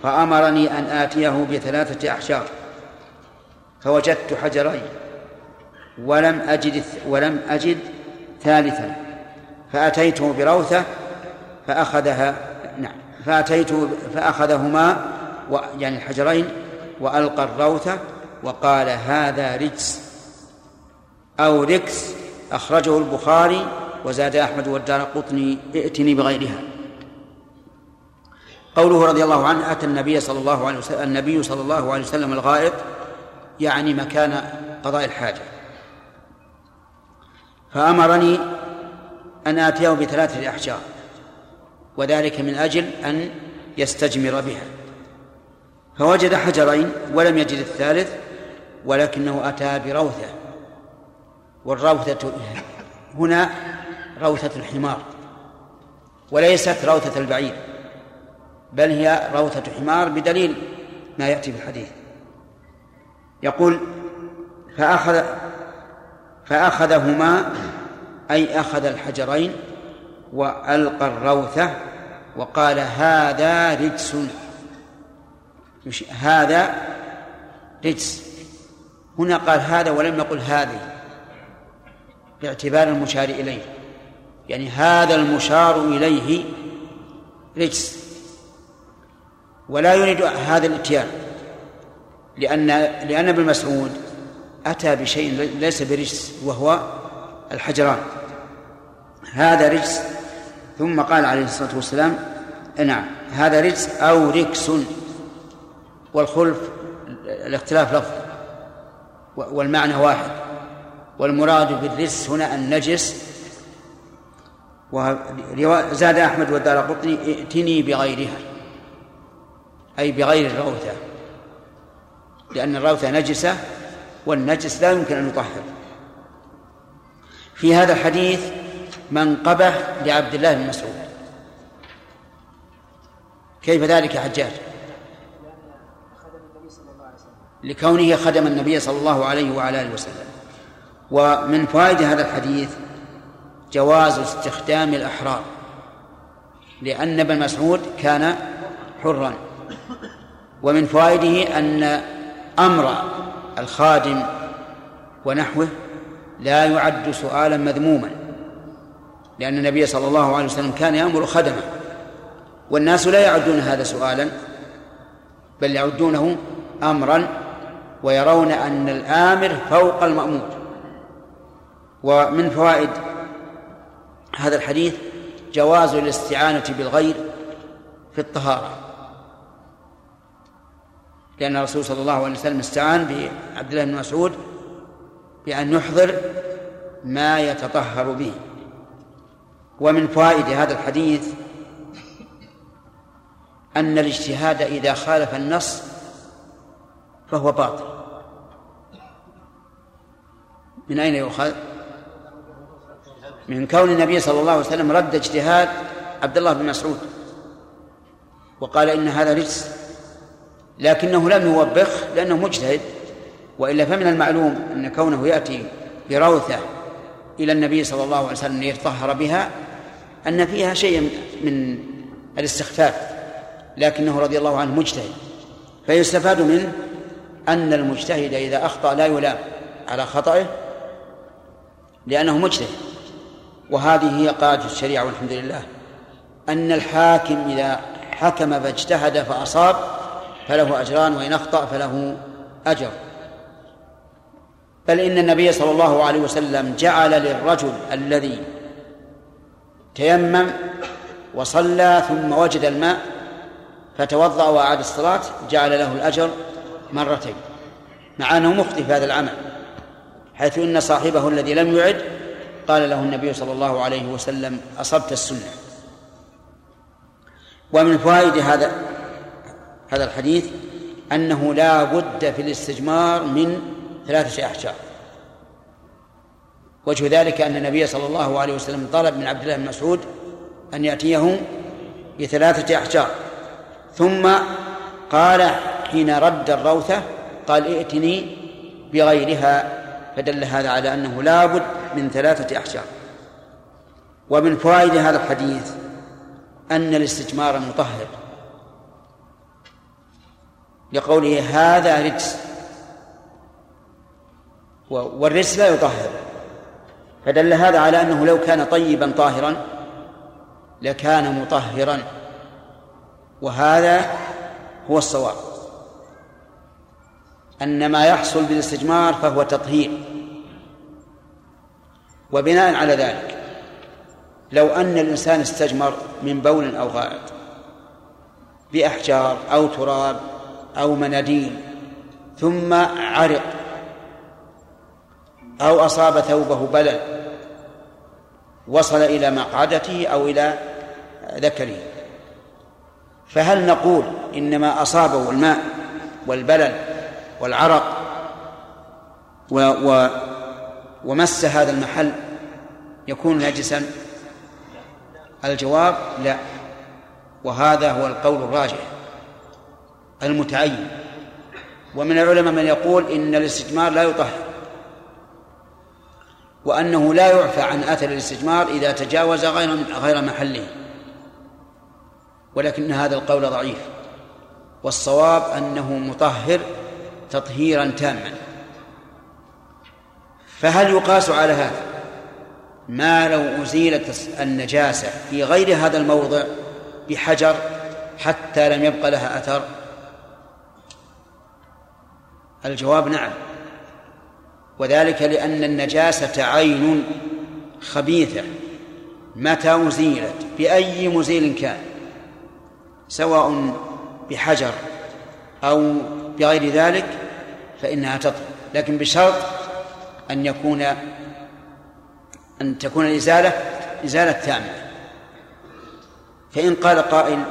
فأمرني أن آتيه بثلاثة أحجار فوجدت حجرين ولم أجد ولم أجد ثالثا فأتيته بروثة فأخذها نعم فأتيته فأخذهما يعني الحجرين وألقى الروثة وقال هذا رجس أو ركس أخرجه البخاري وزاد أحمد والدار قطني ائتني بغيرها. قوله رضي الله عنه أتى النبي صلى الله عليه وسلم النبي صلى الله عليه وسلم الغائط يعني مكان قضاء الحاجة. فأمرني أن آتيه بثلاثة أحجار وذلك من أجل أن يستجمر بها. فوجد حجرين ولم يجد الثالث ولكنه أتى بروثة والروثة هنا روثة الحمار. وليست روثة البعير بل هي روثة حمار بدليل ما يأتي في الحديث. يقول فأخذ فأخذهما أي أخذ الحجرين وألقى الروثة وقال هذا رجس هذا رجس. هنا قال هذا ولم يقل هذه باعتبار المشار إليه. يعني هذا المشار إليه رجس. ولا يريد هذا الاتيان لأن لأن ابن مسعود أتى بشيء ليس برجس وهو الحجران. هذا رجس ثم قال عليه الصلاة والسلام نعم هذا رجس أو ركس والخلف الاختلاف لفظ والمعنى واحد. والمراد بالرجس هنا النجس وزاد أحمد والدار قطني ائتني بغيرها. أي بغير الروثة. لأن الروثة نجسة والنجس لا يمكن أن يطهر. في هذا الحديث منقبة لعبد الله بن مسعود. كيف ذلك يا حجاج؟ لكونه خدم النبي صلى الله عليه وعلى آله وسلم. ومن فوائد هذا الحديث جواز استخدام الأحرار لأن ابن مسعود كان حرا. ومن فوائده أن أمر الخادم ونحوه لا يعد سؤالا مذموما لأن النبي صلى الله عليه وسلم كان يأمر خدمه. والناس لا يعدون هذا سؤالا بل يعدونه أمرا ويرون أن الآمر فوق المأمور. ومن فوائد هذا الحديث جواز الاستعانة بالغير في الطهارة. لأن الرسول صلى الله عليه وسلم استعان بعبد الله بن مسعود بأن يحضر ما يتطهر به. ومن فوائد هذا الحديث أن الاجتهاد إذا خالف النص فهو باطل. من أين يؤخذ؟ من كون النبي صلى الله عليه وسلم رد اجتهاد عبد الله بن مسعود. وقال إن هذا رجس لكنه لم يوبخ لأنه مجتهد وإلا فمن المعلوم أن كونه يأتي بروثة إلى النبي صلى الله عليه وسلم ليتطهر بها أن فيها شيء من الاستخفاف لكنه رضي الله عنه مجتهد. فيستفاد منه أن المجتهد إذا أخطأ لا يلام على خطأه لأنه مجتهد. وهذه هي قاعدة الشريعة والحمد لله أن الحاكم إذا حكم فاجتهد فأصاب فله أجران وإن أخطأ فله أجر. بل إن النبي صلى الله عليه وسلم جعل للرجل الذي تيمم وصلى ثم وجد الماء فتوضأ وأعاد الصلاة جعل له الأجر مرتين مع أنه مخطئ في هذا العمل حيث إن صاحبه الذي لم يعد قال له النبي صلى الله عليه وسلم أصبت السنة. ومن فوائد هذا هذا الحديث أنه لا بد في الاستجمار من ثلاثة أحجار. وجه ذلك أن النبي صلى الله عليه وسلم طلب من عبد الله بن مسعود أن يأتيه بثلاثة أحجار. ثم قال حين رد الروثة قال ائتني بغيرها فدل هذا على أنه لا بد من ثلاثة أحجار. ومن فوائد هذا الحديث أن الاستجمار مطهر. لقوله هذا رجس. والرجس لا يطهر. فدل هذا على أنه لو كان طيبا طاهرا لكان مطهرا. وهذا هو الصواب. أن ما يحصل بالاستجمار فهو تطهير. وبناء على ذلك لو أن الإنسان استجمر من بول أو غائط بأحجار أو تراب أو مناديل ثم عرق أو أصاب ثوبه بلل وصل إلى مقعدته أو إلى ذكره فهل نقول إنما أصابه الماء والبلل والعرق و و ومس هذا المحل يكون نجسا؟ الجواب لا. وهذا هو القول الراجح المتعين. ومن العلماء من يقول إن الاستجمار لا يطهر وأنه لا يعفى عن أثر الاستجمار إذا تجاوز غير غير محله. ولكن هذا القول ضعيف والصواب أنه مطهر تطهيرا تاما. فهل يقاس على هذا؟ ما لو أزيلت النجاسة في غير هذا الموضع بحجر حتى لم يبق لها أثر؟ الجواب نعم. وذلك لأن النجاسة عين خبيثة متى أزيلت؟ بأي مزيل كان؟ سواء بحجر أو بغير ذلك فإنها تطهر لكن بشرط أن يكون أن تكون الإزالة إزالة تامة. فإن قال قائل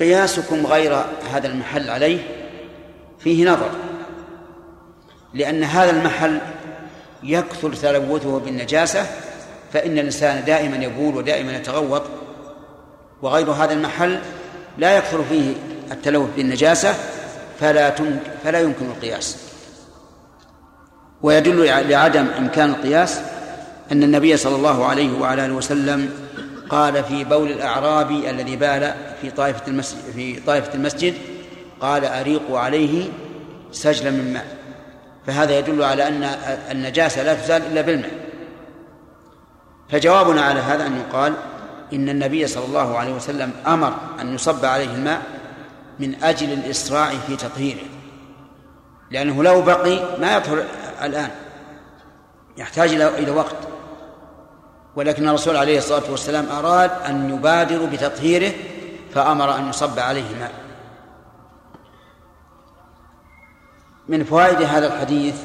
قياسكم غير هذا المحل عليه فيه نظر لأن هذا المحل يكثر تلوثه بالنجاسة فإن الإنسان دائما يبول ودائما يتغوط وغير هذا المحل لا يكثر فيه التلوث بالنجاسة فلا فلا يمكن القياس. ويدل لعدم إمكان القياس أن النبي صلى الله عليه وعلى آله وسلم قال في بول الأعرابي الذي بال في طائفة المسجد في طائفة المسجد قال أريقوا عليه سجلا من ماء. فهذا يدل على أن النجاسة لا تزال إلا بالماء. فجوابنا على هذا أن يقال إن النبي صلى الله عليه وسلم أمر أن يصب عليه الماء من أجل الإسراع في تطهيره لأنه لو بقي ما يطهر الآن. يحتاج إلى وقت. ولكن الرسول عليه الصلاة والسلام أراد أن يبادر بتطهيره فأمر أن يصب عليه الماء من فوائد هذا الحديث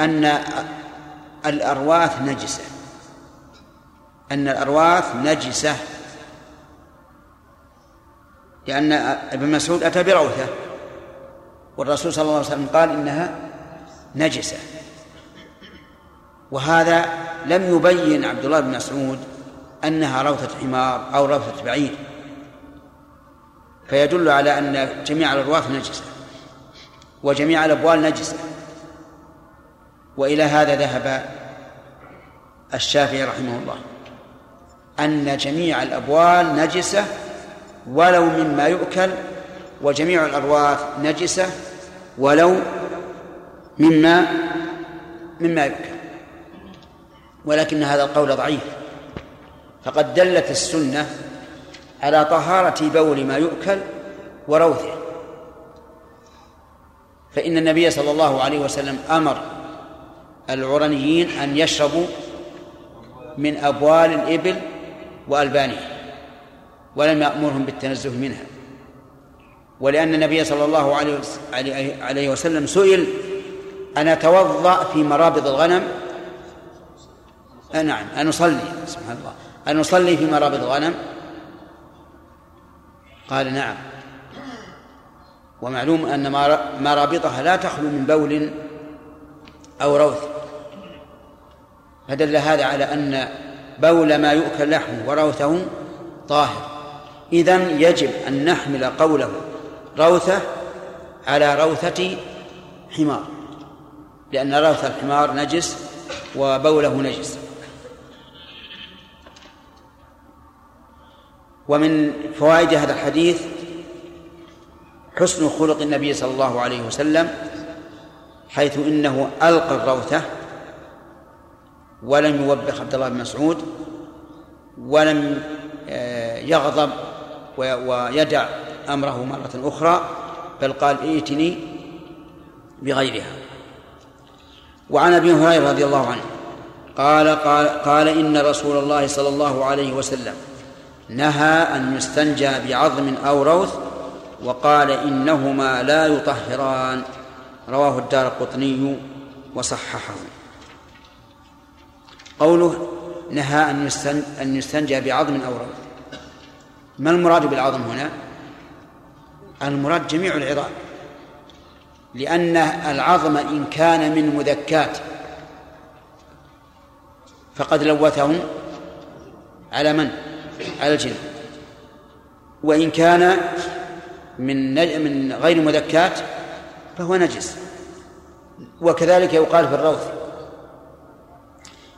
أن الأرواث نجسة. أن الأرواث نجسة. لأن ابن مسعود أتى بروثة والرسول صلى الله عليه وسلم قال إنها نجسة. وهذا لم يبين عبد الله بن مسعود أنها روثة حمار أو روثة بعير. فيدل على أن جميع الأرواث نجسة وجميع الأبوال نجسة. وإلى هذا ذهب الشافعي رحمه الله أن جميع الأبوال نجسة ولو مما يؤكل وجميع الأرواث نجسة ولو مما مما يؤكل ولكن هذا القول ضعيف. فقد دلت السنة على طهارة بول ما يؤكل وروثه. فإن النبي صلى الله عليه وسلم أمر العرنيين أن يشربوا من أبوال الإبل وألبانها ولم يأمرهم بالتنزه منها. ولأن النبي صلى الله عليه وسلم سئل أن أتوضأ في مرابض الغنم؟ نعم أن أصلي سبحان الله. أن نصلي في مرابض غنم قال نعم. ومعلوم أن مرابطها لا تخلو من بول أو روث. فدل هذا على أن بول ما يؤكل لحمه وروثه طاهر. إذن يجب أن نحمل قوله روثة على روثة حمار. لأن روث الحمار نجس وبوله نجس. ومن فوائد هذا الحديث حسن خلق النبي صلى الله عليه وسلم حيث إنه ألقى الروثة ولم يوبخ عبد الله بن مسعود ولم آه، يغضب ويدع أمره مرة أخرى بل قال ائتني بغيرها. وعن أبي هريرة رضي الله عنه قال قال قال إن رسول الله صلى الله عليه وسلم نهى أن يستنجى بعظم أو روث وقال إنهما لا يطهران. رواه الدار القطني وصححه. قوله نهى أن أن يستنجى بعظم أو روث. ما المراد بالعظم هنا؟ المراد جميع العظام. لأن العظم إن كان من مذكات فقد لوثه على من؟ على الجلد. وإن كان من من غير مذكات فهو نجس. وكذلك يقال في الروث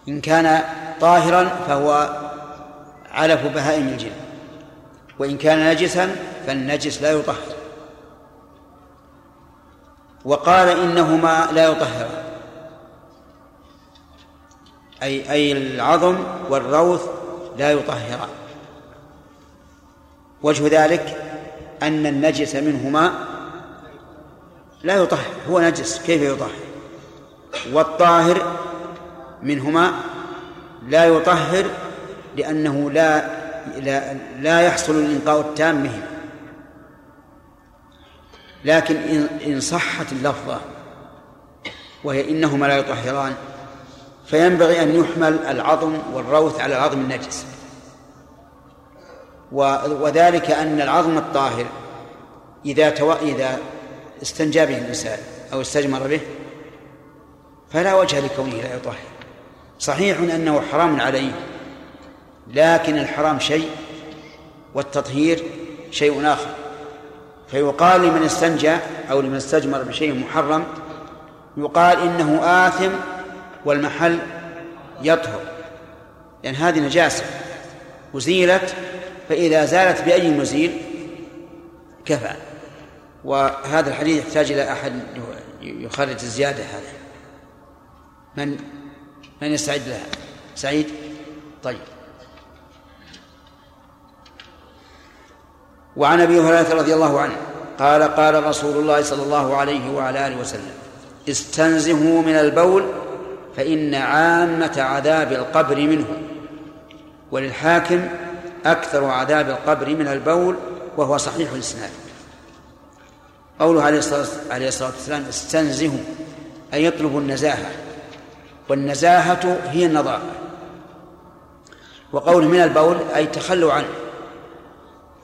إن كان طاهرا فهو علف بهائم الجن وإن كان نجسا فالنجس لا يطهر. وقال إنهما لا يطهران. أي أي العظم والروث لا يطهران. وجه ذلك أن النجس منهما لا يطهر. هو نجس كيف يطهر؟ والطاهر منهما لا يطهر لأنه لا لا, لا يحصل الإنقاء التام به. لكن إن صحت اللفظة وهي إنهما لا يطهران فينبغي أن يحمل العظم والروث على العظم النجس. وذلك أن العظم الطاهر إذا تو... إذا استنجى به الإنسان أو استجمر به فلا وجه لكونه لا يطهر. صحيح أنه حرام عليه لكن الحرام شيء والتطهير شيء آخر. فيقال لمن استنجى أو لمن استجمر بشيء محرم يقال إنه آثم والمحل يطهر. لأن هذه نجاسة أزيلت فإذا زالت بأي مزيل كفى. وهذا الحديث يحتاج إلى أحد يخرج الزيادة هذا. من من يستعد لها؟ سعيد؟ طيب. وعن أبي هريرة رضي الله عنه قال قال رسول الله صلى الله عليه وعلى آله وسلم استنزهوا من البول فإن عامة عذاب القبر منه وللحاكم أكثر عذاب القبر من البول وهو صحيح الإسناد. قوله عليه الصلاة والسلام استنزهوا أي يطلبوا النزاهة والنزاهة هي النظافة. وقوله من البول أي تخلوا عنه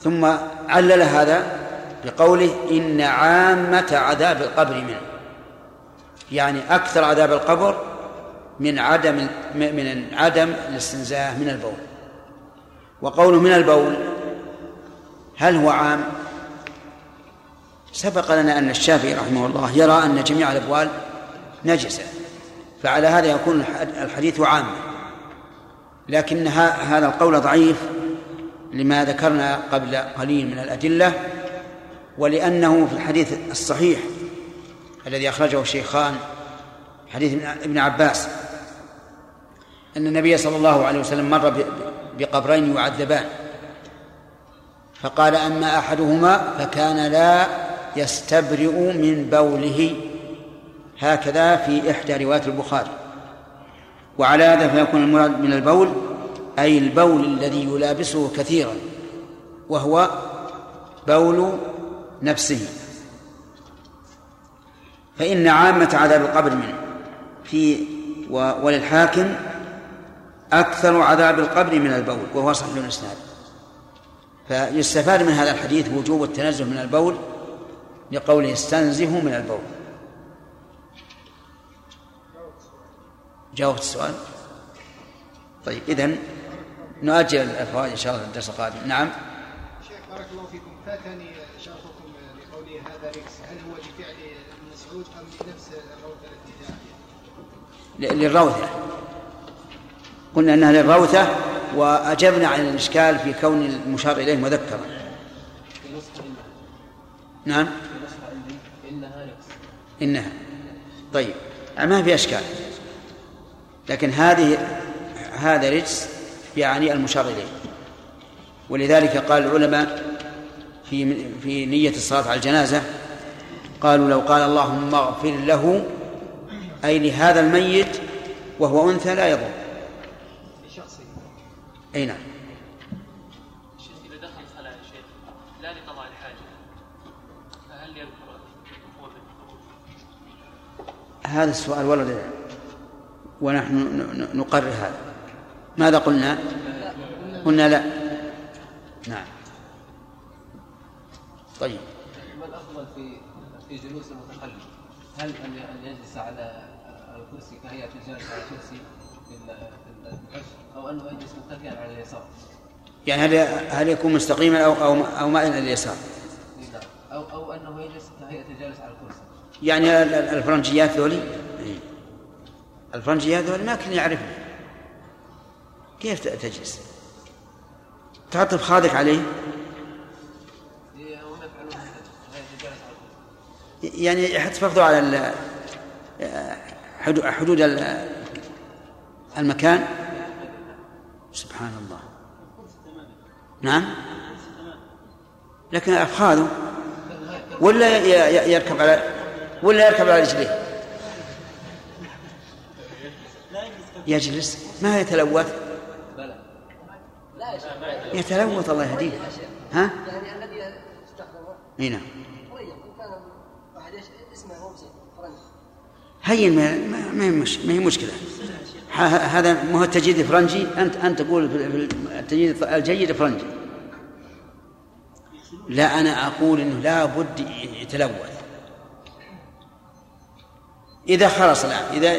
ثم علل هذا بقوله إن عامة عذاب القبر منه. يعني أكثر عذاب القبر من عدم من عدم الاستنزاه من البول. وقوله من البول هل هو عام؟ سبق لنا أن الشافعي رحمه الله يرى أن جميع الأبوال نجسة فعلى هذا يكون الحديث عاما لكن هذا القول ضعيف لما ذكرنا قبل قليل من الأدلة ولأنه في الحديث الصحيح الذي أخرجه الشيخان حديث ابن عباس أن النبي صلى الله عليه وسلم مر بقبرين يعذبان. فقال أما أحدهما فكان لا يستبرئ من بوله. هكذا في إحدى روايات البخاري. وعلى هذا فيكون المراد من البول أي البول الذي يلابسه كثيرا وهو بول نفسه. فإن عامة عذاب القبر منه. في وللحاكم أكثر عذاب القبر من البول وهو صحيح الإسناد فيستفاد من هذا الحديث وجوب التنزه من البول لقوله استنزهوا من البول. جاوبت السؤال؟ طيب إذن نؤجل الفوائد إن شاء الله الدرس القادم. نعم. شيخ بارك الله فيكم. فاتني شرحكم لقوله هذا ركس هل هو لفعل ابن مسعود أم لنفس الروثة التي جاء ل- للروثة. قلنا أنها للروثة وأجبنا عن الإشكال في كون المشار إليه مذكرا. في نعم. في إنها. طيب. ما في أشكال؟ لكن هذه هذا رجس يعني المشار إليه ولذلك قال العلماء في في نية الصلاة على الجنازة قالوا لو قال اللهم اغفر له أي لهذا الميت وهو أنثى لا يضر. أي نعم؟ هذا السؤال ورد ونحن نقرر هذا. ماذا قلنا؟ قلنا لا. نعم. طيب. ما الأفضل في في جلوس المتخلف؟ هل أن أن يجلس على الكرسي كهيئة الجالس على الكرسي في ال- في الحج أو أنه يجلس متكئا على اليسار؟ يعني هل هل يكون مستقيما أو أو أو مائلا لليسار؟ نعم. أو أو أنه يجلس كهيئة الجالس على الكرسي. يعني ال- ال- الفرنجيات ذولي. الفرنجيات ذولي ما كل يعرفنا كيف تجلس؟ تحط فخاذك عليه؟ يعني يحط فخذه على حدود ال- المكان؟ سبحان الله. نعم؟ لكن أفخاذه؟ ولا يركب على ولا يركب على رجليه يجلس. ما يتلوث بلى لا يا شيخ يتلوث الله يهديه. ها؟ يعني الذي يستخدمه إي نعم. طيب هين ما هي مش ما هي مشكلة. ه- هذا ما هو التجديد الفرنجي؟ أنت أنت تقول التجديد الجيد فرنجي لا أنا أقول إنه لا بد يتلوث. إذا خلص الآن إذا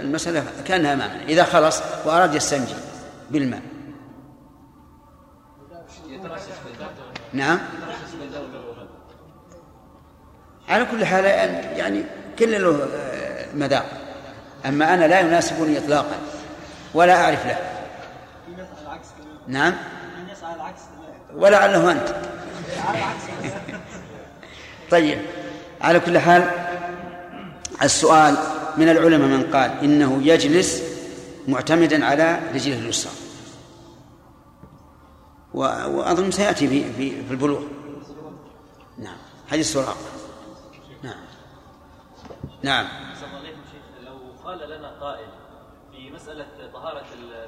المسألة كأنها أمامنا إذا خلص وأراد يستنجي بالماء. نعم. على كل حال يعني كل له آه، مذاق أما أنا لا يناسبني إطلاقا ولا أعرف له. نعم. ولعله أنت. طيب. على كل حال السؤال من العلماء من قال إنه يجلس معتمدا على رجله اليسرى. وأظن سيأتي في في في البلوغ. نعم. حديث سراقة نعم. نعم. لو قال لنا قائل في مسألة طهارة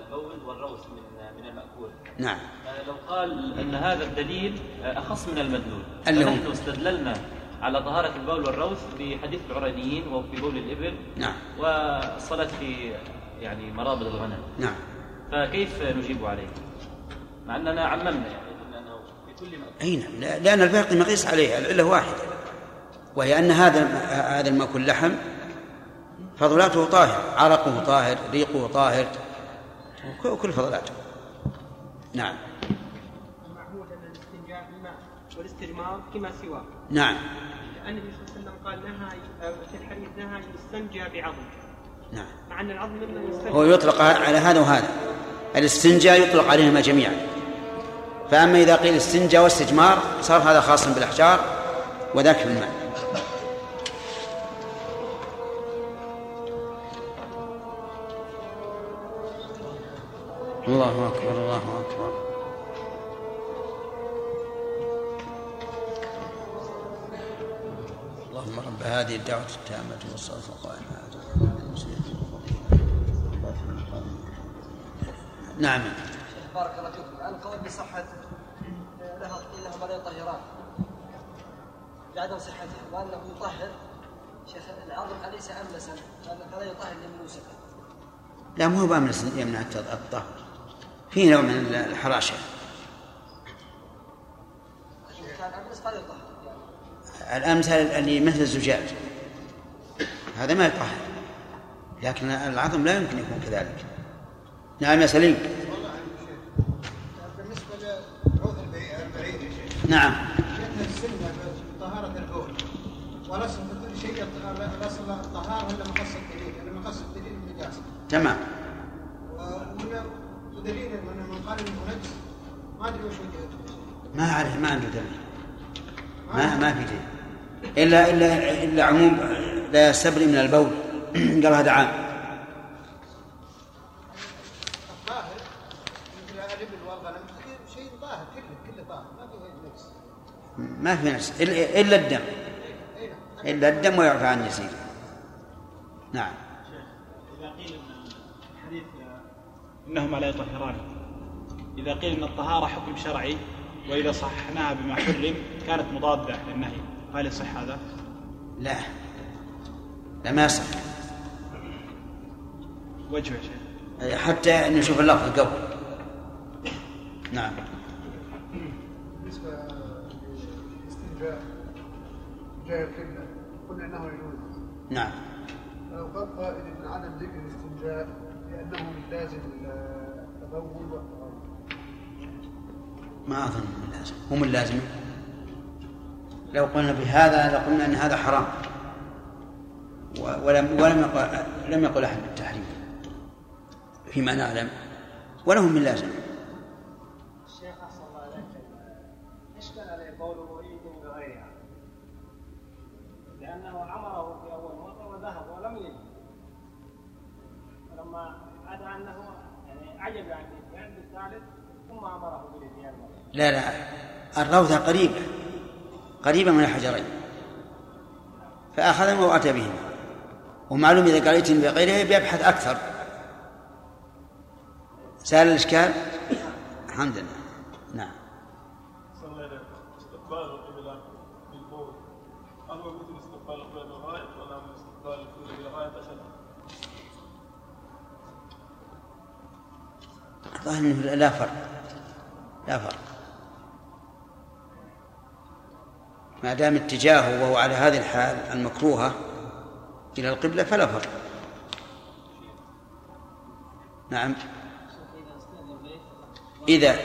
البول والروث من من المأكول. نعم. آه، لو قال أن هذا الدليل آه، أخص من المدلول؟ فنحن استدللنا على طهارة البول والروث بحديث العرانيين وفي بول الإبل. نعم. والصلاة في يعني مرابض الغنم. نعم. فكيف نجيب عليه؟ مع أننا عممنا. يعني قلنا أنه في كل أي نعم لا- لأن الباقي مقيس عليه العلة واحدة. وهي أن هذا هذا المأكل لحم فضلاته طاهر عرقه طاهر ريقه طاهر وك- وكل فضلاته. نعم. والاستجمار فيما سواه نعم. لأن النبي صلى الله عليه وسلم قال نهى في الحديث نهى يستنجى بعظم نعم. مع أن العظم مما يستنجى هو يطلق على هذا وهذا. الاستنجاء يطلق عليهما جميعا. فأما إذا قيل استنجاء واستجمار صار هذا خاصا بالأحجار وذاك في الماء الله أكبر الله أكبر. اللهم رب هذه الدعوة التامة والصلاة القائمة نعم. بارك الله فيكم. عن قول بصحة لها إنهما لا يطهران بعدم صحته وأنه يطهر. شيخ العظم أليس أملسا فلا يطهر لملوسته لا مو هو يمنع الطهر. فيه نوع من الحراشة. الأمثل اللي مثل الزجاج. هذا ما يطهر. لكن العظم لا يمكن يكون كذلك. نعم يا سليم بالنسبة لعوض البعير يا شيخ نعم. السنة طهارة البول في كل شيء الطهارة إلا مقص الدليل لأن مقص الدليل النجاسه تمام. ودليل من قال إنه نجس. ما أدري وش ما أعرف ما عنده دليل. ما ما في دليل. إلا إلا إلا عموم لا يستبرئ من البول. قال هذا عام. ما في نفس إلا الدم. إلا الدم ويعفى عن يسير نعم. إذا قيل أن الحديث إنهما لا يطهران. إذا قيل أن الطهارة حكم شرعي وإذا صححناها بما حرم كانت مضادة للنهي. هل يصح هذا؟ لا. لا ما يصح. وجه حتى نشوف اللفظ قبل. نعم. جاء القبله قلنا انه يجوز نعم. قال قائل ان عدم ذكر الاستنجاء لأنه من لازم التبول والتغير ما أظن من لازم هو من لازم لو قلنا بهذا لقلنا أن هذا حرام. ولم ولم يقل لم يقل أحد بالتحريم. فيما نعلم. وله من لازم. يعني مرة. لا لا. الروثة قريبة قريبة من الحجرين. فأخذهما وأتى بهما ومعلوم إذا قال ائتني بغيرها بيبحث أكثر. سأل الإشكال؟ الحمد لله نعم استقبال القبلة بالبول هل هو مثل استقبال القبلة بالغائط ولا من استقبال القبلة بالغائط أشد؟ الظاهر أنه لا فرق لا فرق. ما دام اتجاهه وهو على هذه الحال المكروهة إلى القبلة فلا فرق. نعم. إذا.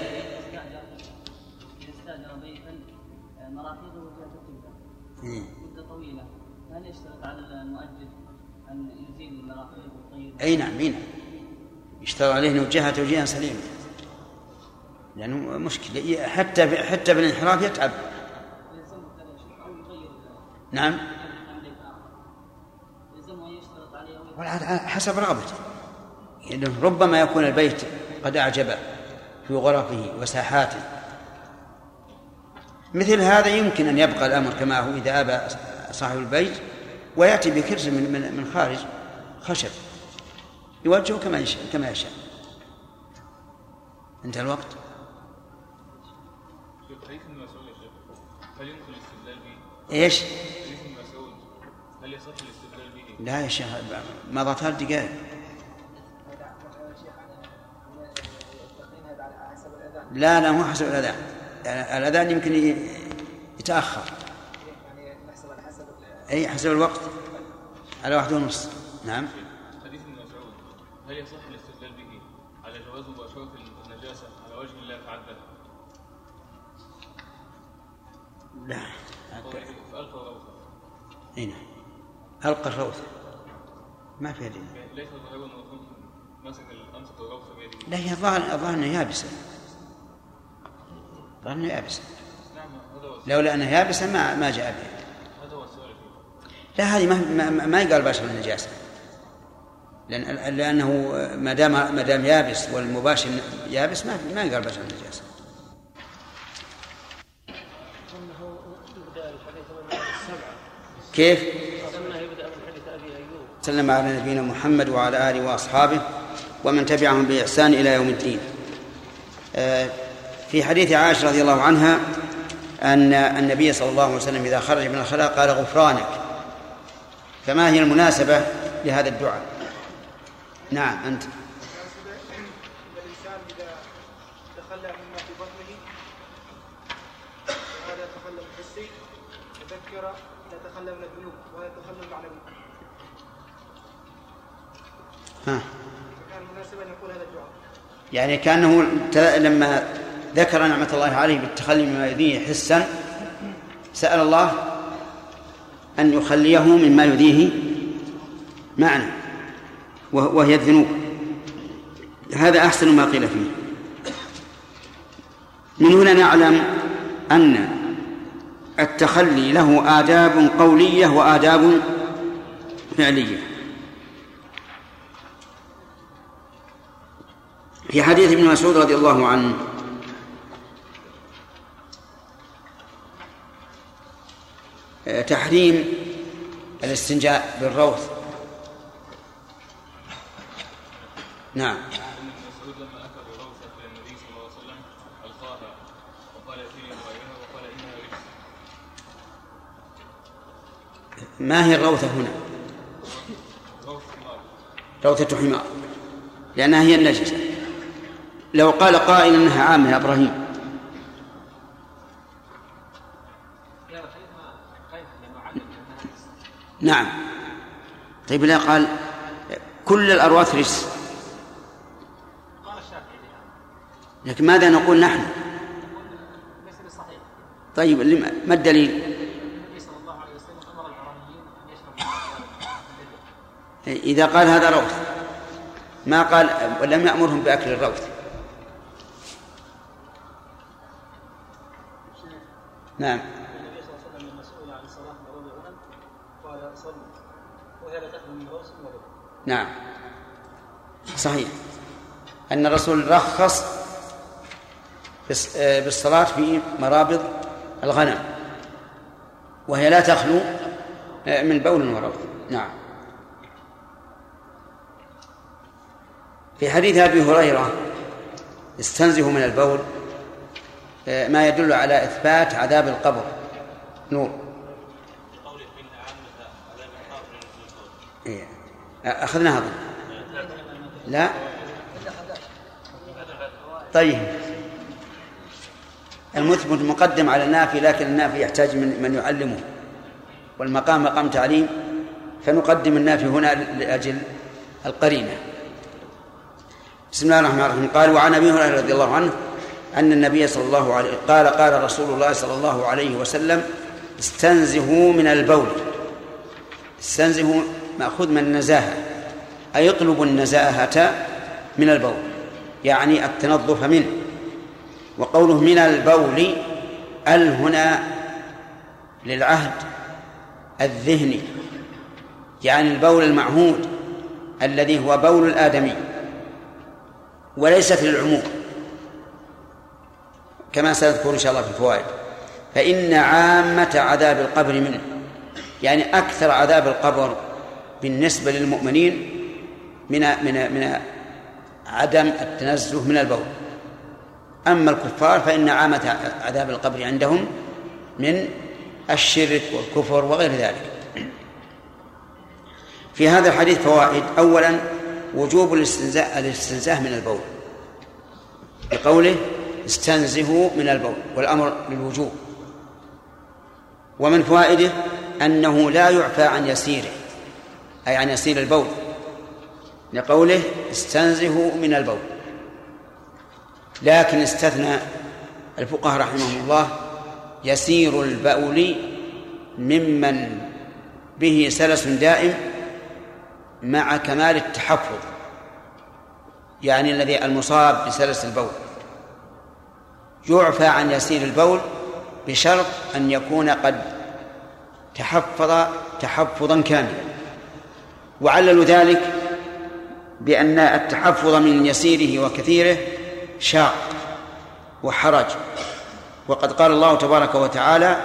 مدة طويلة هل يشترط على المؤجر أن يزيل المراحيض أي نعم أي نعم. يشترط عليه نوجهها توجيها سليما لأنه مشكلة. حتى حتى في الانحراف يتعب. نعم. حسب رغبته. يعني ربما يكون البيت قد أعجبه في غرفه وساحاته. مثل هذا يمكن أن يبقى الأمر كما هو إذا أبى صاحب البيت ويأتي بكرسي من من خارج خشب. يوجهه كما يشاء كما يشاء. انتهى الوقت؟ إيش؟ هل يصح الاستدلال به؟ لا يا شيخ مضى ثلاث دقائق. لا لا مو حسب الأذان. يعني الأذان يمكن يتأخر. أي حسب الوقت. على واحد ونص. نعم. هل يصح الاستدلال به على جواز مباشرة النجاسة على وجه لا يتعدى؟ لا. قوله فألقى روثا اي نعم. ألقى الروثة. ما فيها دليل ليس ظاهرا مسك أمسك الروث بيده. لا هي الظاهر الظاهر انها يابسة. الظاهر انها يابسة نعم لولا أنها يابسة ما ما جاء بها. هذا هو السؤال لا هذه ما ما, ما يقال باشر النجاسة. لأن لأنه ما دام ما دام يابس والمباشر يابس ما ما يقال باشر النجاسة كيف؟ سلم على نبينا محمد وعلى آله وأصحابه ومن تبعهم بإحسان إلى يوم الدين. آه، في حديث عائشة رضي الله عنها أن النبي صلى الله عليه وسلم إذا خرج من الخلاء قال غفرانك. فما هي المناسبة لهذا الدعاء؟ نعم أنت. الإنسان إذا تخلى مما في بطنه وهذا تذكر من الذنوب وهذا ها. فكان مناسبا يقول هذا الدعاء يعني كأنه لما ذكر نعمة الله عليه بالتخلي مما يديه حسا سأل الله أن يخليه مما يديه معنى. وهي الذنوب. هذا أحسن ما قيل فيه. من هنا نعلم أن التخلي له آداب قولية وآداب فعلية. في حديث ابن مسعود رضي الله عنه تحريم الاستنجاء بالروث. نعم. ابن مسعود لما أكل روثه إلى النبي صلى الله عليه وسلم ألقاها وقال وقال إنها رجس ما هي الروثة هنا؟ روث النار روثة حمار. لأنها هي النجسة. لو قال قائل أنها عامة يا إبراهيم. نعم. طيب لا قال كل الأرواث رجس. لكن ماذا نقول نحن؟ طيب ما الدليل؟ إذا قال هذا روث ما قال ولم يأمرهم بأكل الروث نعم. نعم. صحيح. أن الرسول رخص بالصلاة في مرابض الغنم. وهي لا تخلو آه، من بول وروث نعم. في حديث أبي هريرة استنزه من البول آه، ما يدل على إثبات عذاب القبر. نور. إيه. أخذناها لا؟ طيب. المثبت مقدم على النافي لكن النافي يحتاج من من يعلمه. والمقام مقام تعليم. فنقدم النافي هنا لأجل القرينة. بسم الله الرحمن الرحيم. قال وعن أبي هريرة رضي الله عنه أن النبي صلى الله عليه قال قال رسول الله صلى الله عليه وسلم استنزهوا من البول. استنزهوا مأخوذ من النزاهة. اي اطلبوا النزاهة من البول؟ يعني التنظف منه. وقوله من البول ال هنا للعهد الذهني يعني البول المعهود الذي هو بول الآدمي وليست للعموم كما سنذكر إن شاء الله في الفوائد. فإن عامة عذاب القبر منه يعني أكثر عذاب القبر بالنسبة للمؤمنين من من من عدم التنزه من البول. أما الكفار فإن عامة عذاب القبر عندهم من الشرك والكفر وغير ذلك. في هذا الحديث فوائد. أولا وجوب الاستنزاه من البول. بقوله استنزهوا من البول والأمر للوجوب ومن فوائده أنه لا يعفى عن يسيره أي عن يسير البول. لقوله استنزهوا من البول. لكن استثنى الفقهاء رحمهم الله يسير البول ممن به سلس دائم مع كمال التحفظ يعني الذي المصاب بسلس البول. يعفى عن يسير البول بشرط أن يكون قد تحفظ تحفظا كاملا. وعللوا ذلك بأن التحفظ من يسيره وكثيره شاق وحرج. وقد قال الله تبارك وتعالى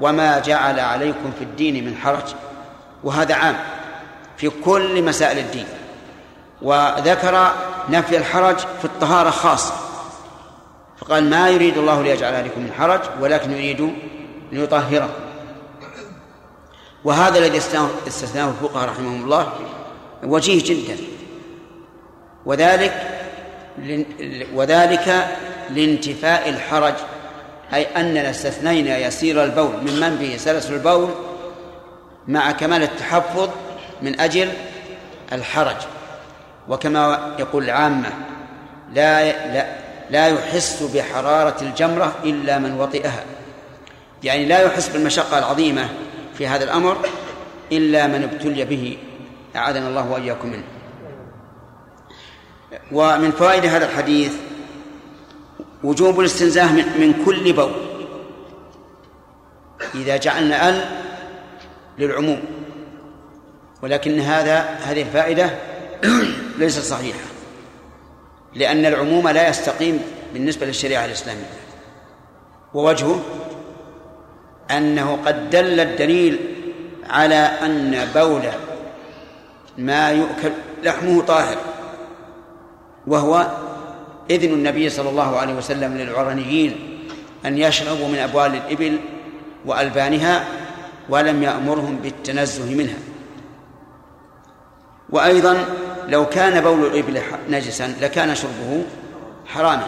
وما جعل عليكم في الدين من حرج. وهذا عام في كل مسائل الدين. وذكر نفي الحرج في الطهارة خاصة. فقال ما يريد الله ليجعل عليكم من حرج ولكن يريد ليطهركم. وهذا الذي استثناه الفقهاء رحمهم الله وجيه جدا. وذلك وذلك لانتفاء الحرج أي أننا استثنينا يسير البول. ممن به؟ سلس البول مع كمال التحفظ من أجل الحرج. وكما يقول العامة لا لا لا يحس بحرارة الجمرة إلا من وطئها. يعني لا يحس بالمشقة العظيمة في هذا الأمر إلا من ابتلي به أعاذنا الله وإياكم منه. ومن فوائد هذا الحديث وجوب الاستنزاه من كل بول. إذا جعلنا أل للعموم. ولكن هذا هذه الفائدة ليست صحيحة. لأن العموم لا يستقيم بالنسبة للشريعة الإسلامية. ووجهه أنه قد دل الدليل على أن بول ما يؤكل لحمه طاهر. وهو إذن النبي صلى الله عليه وسلم للعرنيين أن يشربوا من أبوال الإبل وألبانها ولم يأمرهم بالتنزه منها. وأيضا لو كان بول الإبل نجسا لكان شربه حراما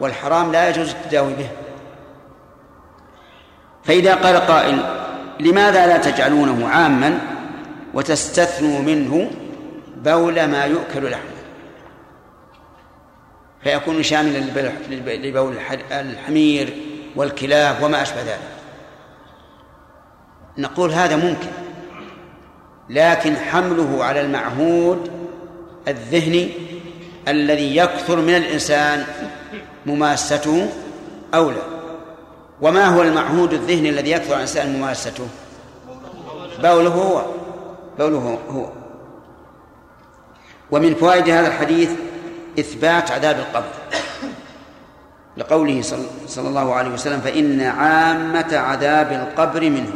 والحرام لا يجوز التداوي به. فإذا قال قائل لماذا لا تجعلونه عاما وتستثنوا منه بول ما يؤكل لحمه فيكون شاملا لبول الحمير والكلاب وما أشبه ذلك. نقول هذا ممكن لكن حمله على المعهود الذهني الذي يكثر من الإنسان مماسته أولى. وما هو المعهود الذهني الذي يكثر الإنسان مماسته؟ بوله هو بوله هو. ومن فوائد هذا الحديث إثبات عذاب القبر. لقوله صلى الله عليه وسلم فإن عامة عذاب القبر منه.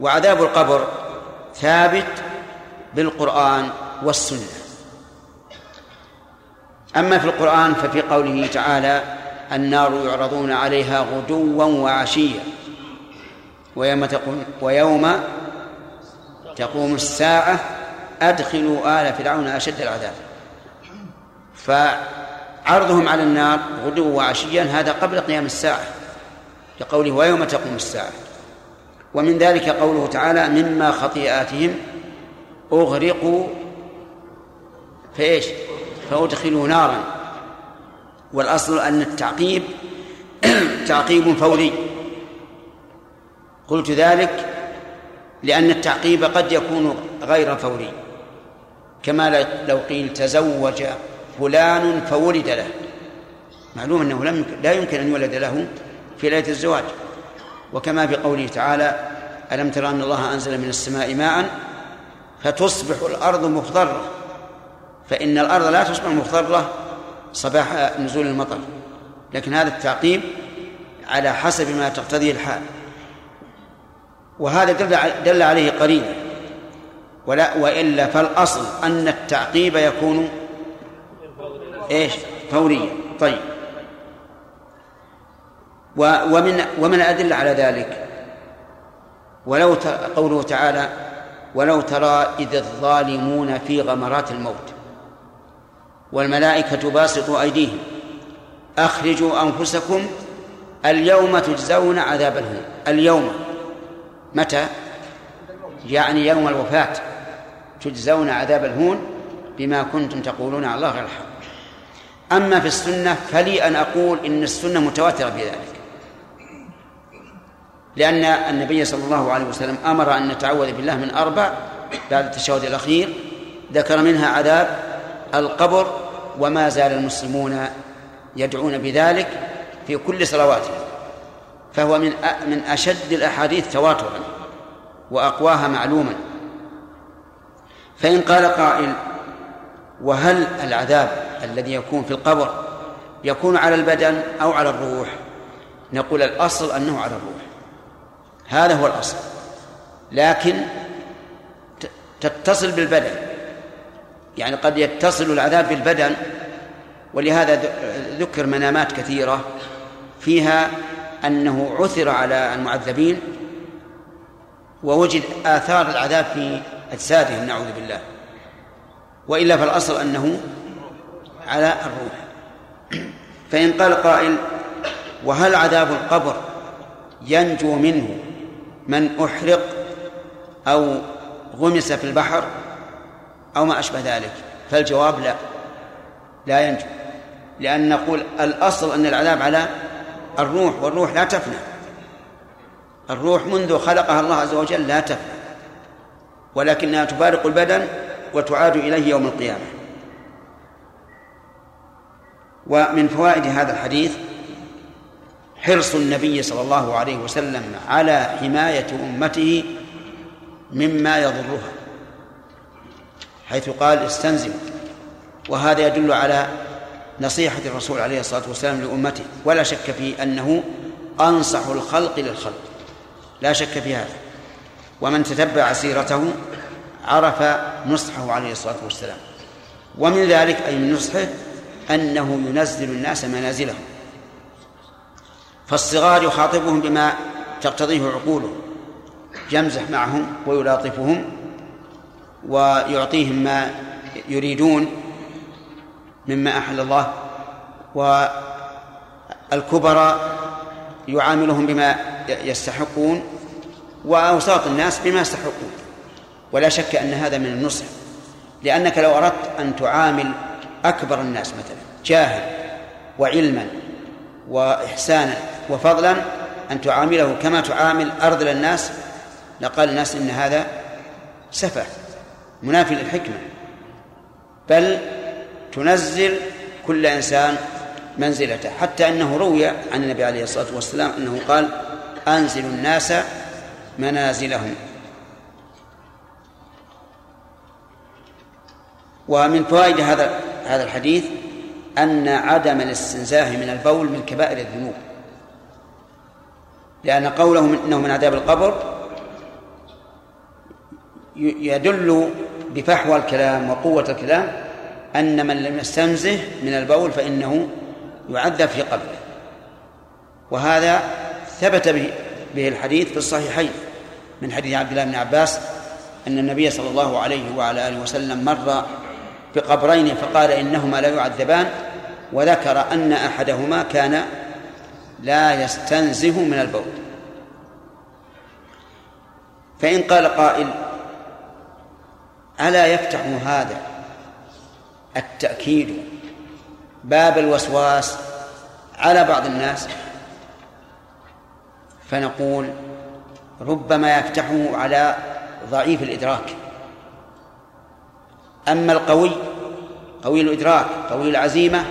وعذاب القبر ثابت بالقرآن والسنة. أما في القرآن ففي قوله تعالى النار يعرضون عليها غدوا وعشيا. ويوم تقوم ويوم تقوم الساعة أدخلوا آل فرعون أشد العذاب. فعرضهم على النار غدوا وعشيا هذا قبل قيام الساعة لقوله ويوم تقوم الساعة. ومن ذلك قوله تعالى مما خطيئاتهم أغرقوا فإيش؟ فأدخلوا نارا. والأصل أن التعقيب تعقيب فوري. قلت ذلك لأن التعقيب قد يكون غير فوري. كما لو قيل تزوج فلان فولد له. معلوم أنه لم لا يمكن أن يولد له في ليلة الزواج. وكما في قوله تعالى ألم ترى أن الله أنزل من السماء ماء فتصبح الأرض مخضرة. فإن الأرض لا تصبح مخضرة صباح نزول المطر. لكن هذا التعقيب على حسب ما تقتضيه الحال. وهذا دل دل عليه قرينه ولا وإلا فالأصل أن التعقيب يكون إيش؟ فوريا طيب. ومن ومن الأدلة على ذلك؟ ولو قوله تعالى ولو ترى إذ الظالمون في غمرات الموت والملائكة باسطوا أيديهم أخرجوا أنفسكم اليوم تجزون عذاب الهون. اليوم. متى؟ يعني يوم الوفاة. تجزون عذاب الهون بما كنتم تقولون على الله غير الحق. أما في السنة فلي أن أقول إن السنة متواترة في ذلك لأن النبي صلى الله عليه وسلم أمر أن نتعوذ بالله من أربع بعد التشهد الأخير ذكر منها عذاب القبر وما زال المسلمون يدعون بذلك في كل صلواتهم فهو من من أشد الأحاديث تواترا وأقواها معلوما. فإن قال قائل وهل العذاب الذي يكون في القبر يكون على البدن أو على الروح. نقول الأصل أنه على الروح. هذا هو الأصل. لكن تتصل بالبدن. يعني قد يتصل العذاب بالبدن ولهذا ذكر منامات كثيرة فيها أنه عثر على المعذبين ووجد آثار العذاب في أجسادهم نعوذ بالله. وإلا فالأصل أنه على الروح. فإن قال قائل وهل عذاب القبر ينجو منه من أحرق أو غمس في البحر أو ما أشبه ذلك؟ فالجواب لا لا ينجو. لأن نقول الأصل أن العذاب على الروح والروح لا تفنى. الروح منذ خلقها الله عز وجل لا تفنى ولكنها تفارق البدن وتعاد إليه يوم القيامة. ومن فوائد هذا الحديث حرص النبي صلى الله عليه وسلم على حماية أمته مما يضرها حيث قال استنزم وهذا يدل على نصيحة الرسول عليه الصلاة والسلام لأمته. ولا شك في أنه أنصح الخلق للخلق. لا شك في هذا. ومن تتبع سيرته عرف نصحه عليه الصلاة والسلام. ومن ذلك أي من نصحه أنه ينزل الناس منازلهم. فالصغار يخاطبهم بما تقتضيه عقولهم يمزح معهم ويلاطفهم ويعطيهم ما يريدون مما أحل الله والكبراء يعاملهم بما يستحقون وأوساط الناس بما يستحقون. ولا شك أن هذا من النصح لأنك لو أردت أن تعامل أكبر الناس مثلا جاهل وعلما وإحسانا وفضلا أن تعامله كما تعامل أرذل الناس لقال الناس إن هذا سفه منافي للحكمة. بل تنزل كل إنسان منزلته. حتى أنه روي عن النبي عليه الصلاة والسلام أنه قال أنزل الناس منازلهم. ومن فوائد هذا هذا الحديث أن عدم الاستنزاه من البول من كبائر الذنوب. لأن قوله إنه من عذاب القبر يدل بفحوى الكلام وقوة الكلام أن من لم يستنزه من البول فإنه يعذب في قبره. وهذا ثبت به, الحديث في الصحيحين من حديث عبد الله بن عباس أن النبي صلى الله عليه وعلى آله وسلم مر بقبرين فقال إنهما لا يعذبان وذكر أن أحدهما كان لا يستنزه من البول. فإن قال قائل ألا يفتح هذا التأكيد باب الوسواس على بعض الناس؟ فنقول ربما يفتحه على ضعيف الإدراك. أما القوي قوي الإدراك قوي العزيمة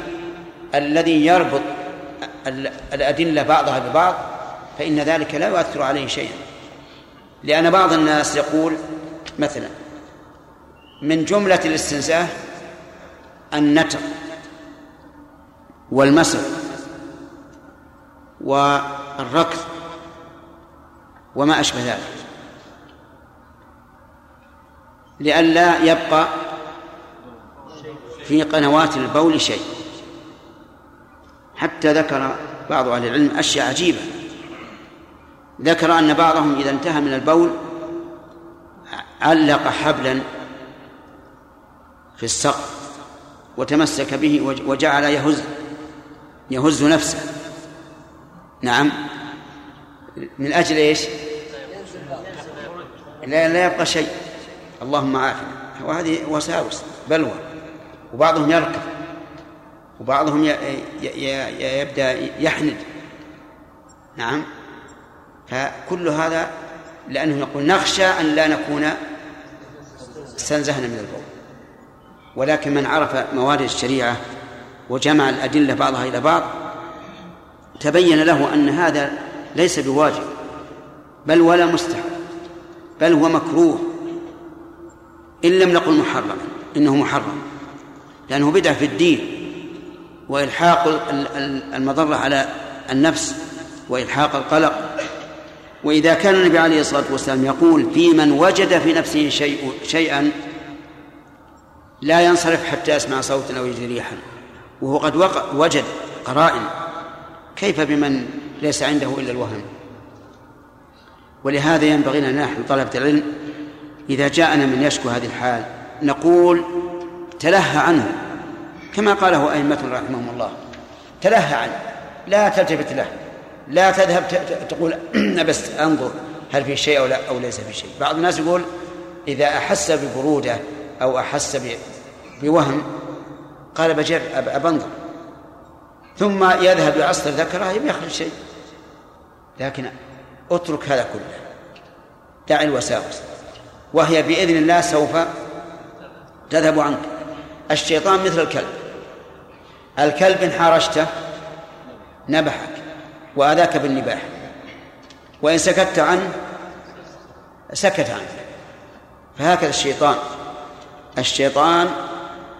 الذي يربط الأدلة بعضها ببعض فإن ذلك لا يؤثر عليه شيئا. لأن بعض الناس يقول مثلا من جملة الاستنزاه النتر والمسح والركض وما أشبه ذلك. لئلا يبقى في قنوات البول شيء. حتى ذكر بعض أهل العلم أشياء عجيبة. ذكر أن بعضهم إذا انتهى من البول علق حبلا في السقف وتمسك به وجعل يهز يهز نفسه. نعم. من أجل إيش؟ لا, لا يبقى شيء. اللهم عافنا. وهذه وساوس بلوى. وبعضهم يركض وبعضهم يبدأ يحند. نعم. فكل هذا لأنه يقول نخشى أن لا نكون استنزهنا من البول. ولكن من عرف موارد الشريعة وجمع الأدلة بعضها إلى بعض تبين له أن هذا ليس بواجب بل ولا مستحب بل هو مكروه. إن لم نقل محرما إنه محرم. لأنه بدعة في الدين وإلحاق المضرة على النفس وإلحاق القلق. وإذا كان النبي عليه الصلاة والسلام يقول في من وجد في نفسه شيء شيئا لا ينصرف حتى يسمع صوتا أو يجد ريحا وهو قد وجد قرائن. كيف بمن ليس عنده إلا الوهم ولهذا ينبغي لنا نحن طلبة العلم إذا جاءنا من يشكو هذه الحال نقول تلهى عنه. كما قاله أئمة رحمهم الله. تلهى عنه. لا تلتفت له. لا تذهب تقول بس أنظر هل في شيء أو لا أو ليس في شيء. بعض الناس يقول إذا أحس ببرودة أو أحس بوهم قال بجر بنظر ثم يذهب يعصر ذكره يخرج شيء. لكن اترك هذا كله. دع الوساوس. وهي بإذن الله سوف تذهب عنك. الشيطان مثل الكلب. الكلب إن حارشته نبحك وأذاك بالنباح. وإن سكت عنه سكت عنك فهكذا الشيطان. الشيطان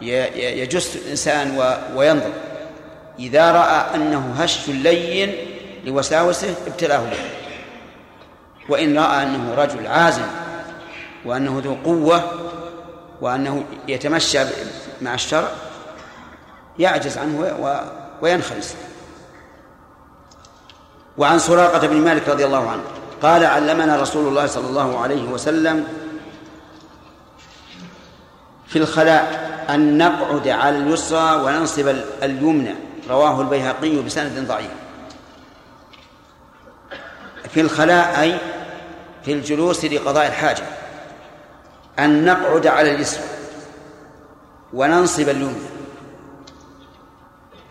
يجس الإنسان وينظر. إذا رأى أنه هش لين لوساوسه ابتلاه به وإن رأى أنه رجل عازم وأنه ذو قوة وأنه يتمشى مع الشرع يعجز عنه وينخلص وعن سراقة بن مالك رضي الله عنه قال علمنا رسول الله صلى الله عليه وسلم في الخلاء أن نقعد على اليسرى وننصب اليمنى. رواه البيهقي بسند ضعيف. في الخلاء أي في الجلوس لقضاء الحاجة. أن نقعد على اليسرى. وننصب اليمنى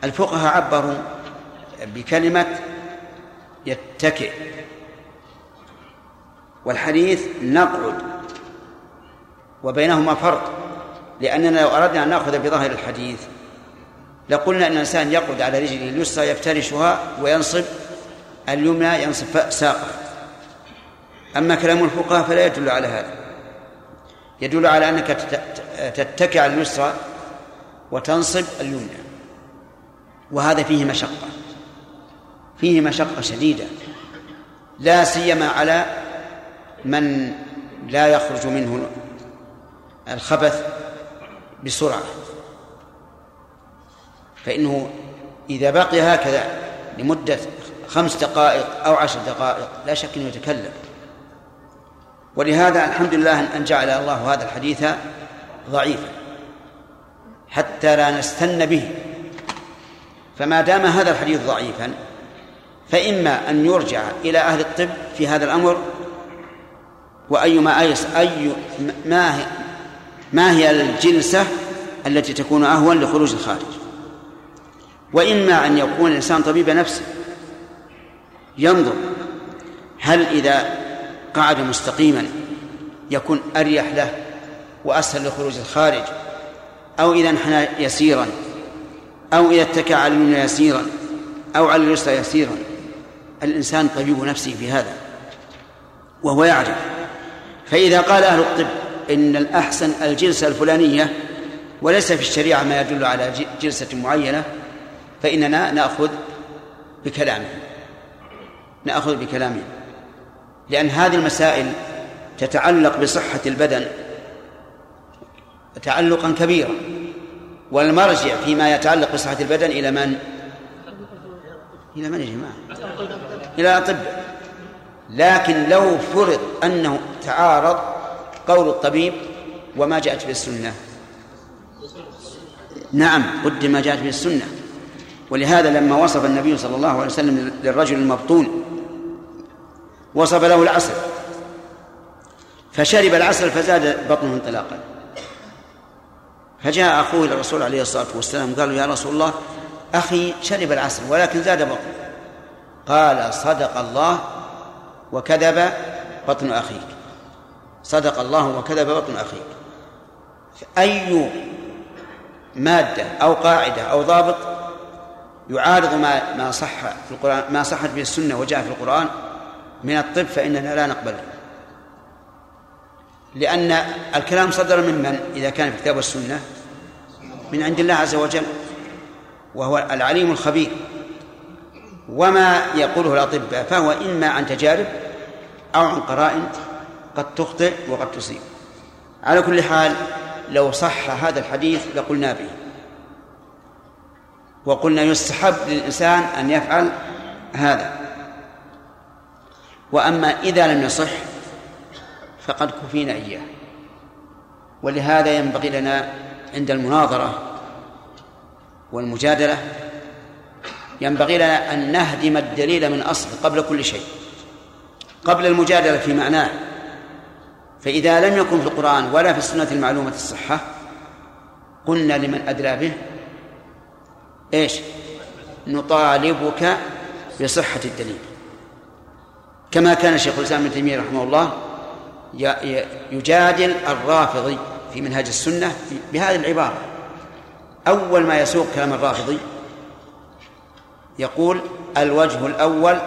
الفقهاء عبروا بكلمة يتكئ. والحديث نقعد وبينهما فرق لأننا لو أردنا أن نأخذ بظاهر الحديث لقلنا أن الإنسان يقعد على رجله اليسرى يفترشها وينصب اليمنى ينصب ساقه أما كلام الفقهاء فلا يدل على هذا. يدل على أنك تتكئ على اليسرى وتنصب اليمنى. وهذا فيه مشقة فيه مشقة شديدة لا سيما على من لا يخرج منه الخبث بسرعة. فإنه إذا بقي هكذا لمدة خمس دقائق أو عشر دقائق لا شك أنه يتكلم. ولهذا الحمد لله أن جعل الله هذا الحديث ضعيفا حتى لا نستن به. فما دام هذا الحديث ضعيفا فإما أن يرجع إلى أهل الطب في هذا الأمر وأيما أيس أي ما هي ما هي الجلسة التي تكون أهون لخروج الخارج. وإما أن يكون الإنسان طبيب نفسه ينظر هل إذا قعد مستقيما يكون أريح له وأسهل لخروج الخارج أو إذا انحنى يسيرا أو إذا اتكى على اليمنى يسيرا أو على اليسرى يسيرا. الإنسان طبيب نفسه في هذا وهو يعرف. فإذا قال أهل الطب إن الأحسن الجلسة الفلانية وليس في الشريعة ما يدل على جلسة معينة فإننا نأخذ بكلامه. نأخذ بكلامه. لأن هذه المسائل تتعلق بصحة البدن تعلقا كبيرا والمرجع فيما يتعلق بصحة البدن إلى من؟ إلى من يا جماعة؟ إلى طب لكن لو فرض أنه تعارض قول الطبيب وما جاءت به السنة نعم قدم ما جاءت به السنة ولهذا لما وصف النبي صلى الله عليه وسلم للرجل المبطون وصف له العسل. فشرب العسل فزاد بطنه انطلاقا. فجاء أخوه إلى الرسول عليه الصلاة والسلام قال يا رسول الله أخي شرب العسل ولكن زاد بطنه. قال صدق الله وكذب بطن أخيك. صدق الله وكذب بطن أخيك. أي مادة أو قاعدة أو ضابط يعارض ما ما صح في القرآن ما صحت به السنة وجاء في القرآن من الطب فإننا لا نقبله لأن الكلام صدر من من؟ إذا كان في الكتاب والسنة. من عند الله عز وجل وهو العليم الخبير. وما يقوله الأطباء فهو إما عن تجارب أو عن قرائن قد تخطئ وقد تصيب على كل حال لو صح هذا الحديث لقلنا به. وقلنا يستحب للإنسان أن يفعل هذا. وأما إذا لم يصح فقد كفينا إياه. ولهذا ينبغي لنا عند المناظرة والمجادلة ينبغي لنا أن نهدم الدليل من أصله قبل كل شيء قبل المجادلة في معناه. فإذا لم يكن في القرآن ولا في السنة المعلومة الصحة قلنا لمن أدرى به؟ إيش؟ نطالبك بصحة الدليل. كما كان شيخ الإسلام ابن تيمية رحمه الله يجادل الرافضي في منهج السنة بهذه العبارة. أول ما يسوق كلام الرافضي يقول الوجه الأول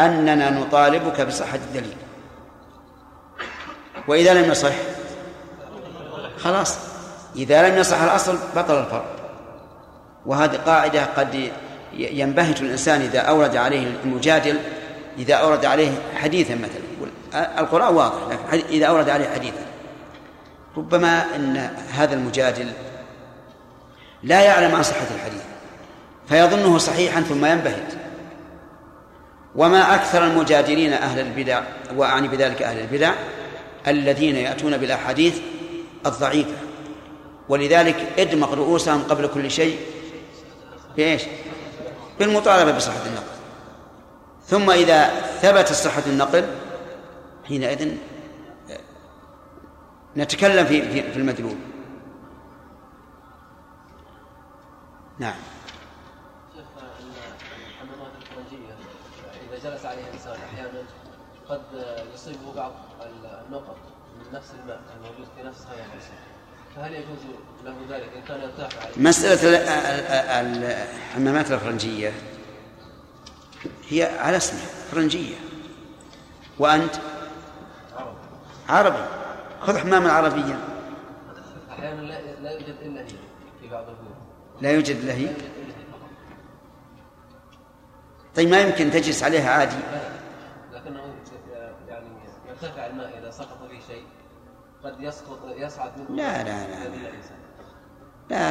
أننا نطالبك بصحة الدليل. وإذا لم يصح خلاص. إذا لم يصح الأصل بطل الفرع وهذه قاعدة قد ينبهت الإنسان إذا أورد عليه المجادل إذا أورد عليه حديثا مثلا. القرآن واضح لكن إذا أورد عليه حديثا. ربما أن هذا المجادل لا يعلم عن صحة الحديث فيظنه صحيحا ثم ينبهت وما أكثر المجادلين أهل البدع وأعني بذلك أهل البدع الذين يأتون بالأحاديث الضعيفة. ولذلك ادمغ رؤوسهم قبل كل شيء بإيش؟ بالمطالبة بصحة النقل ثم إذا ثبت صحة النقل حينئذ نتكلم في في المدلول. نعم. شيخ الحمامات الفرنجية إذا جلس عليها الإنسان أحيانا قد يصيبه بعض النقط من نفس الماء الموجود في نفس هذا الجسم فهل يجوز له ذلك؟ إن كان يرتاح عليه؟ مسألة الحمامات الفرنجية هي على اسمها فرنجية. وأنت؟ عربي. خذ حماما عربيا. أحيانا لا يوجد إلا هي في بعض البيوت. لا يوجد إلا هي. طيب ما يمكن تجلس عليها عادي؟ لكنه يعني يرتفع الماء إذا سقط فيه شيء. قد يسقط يصعد منه لا لا لا لا.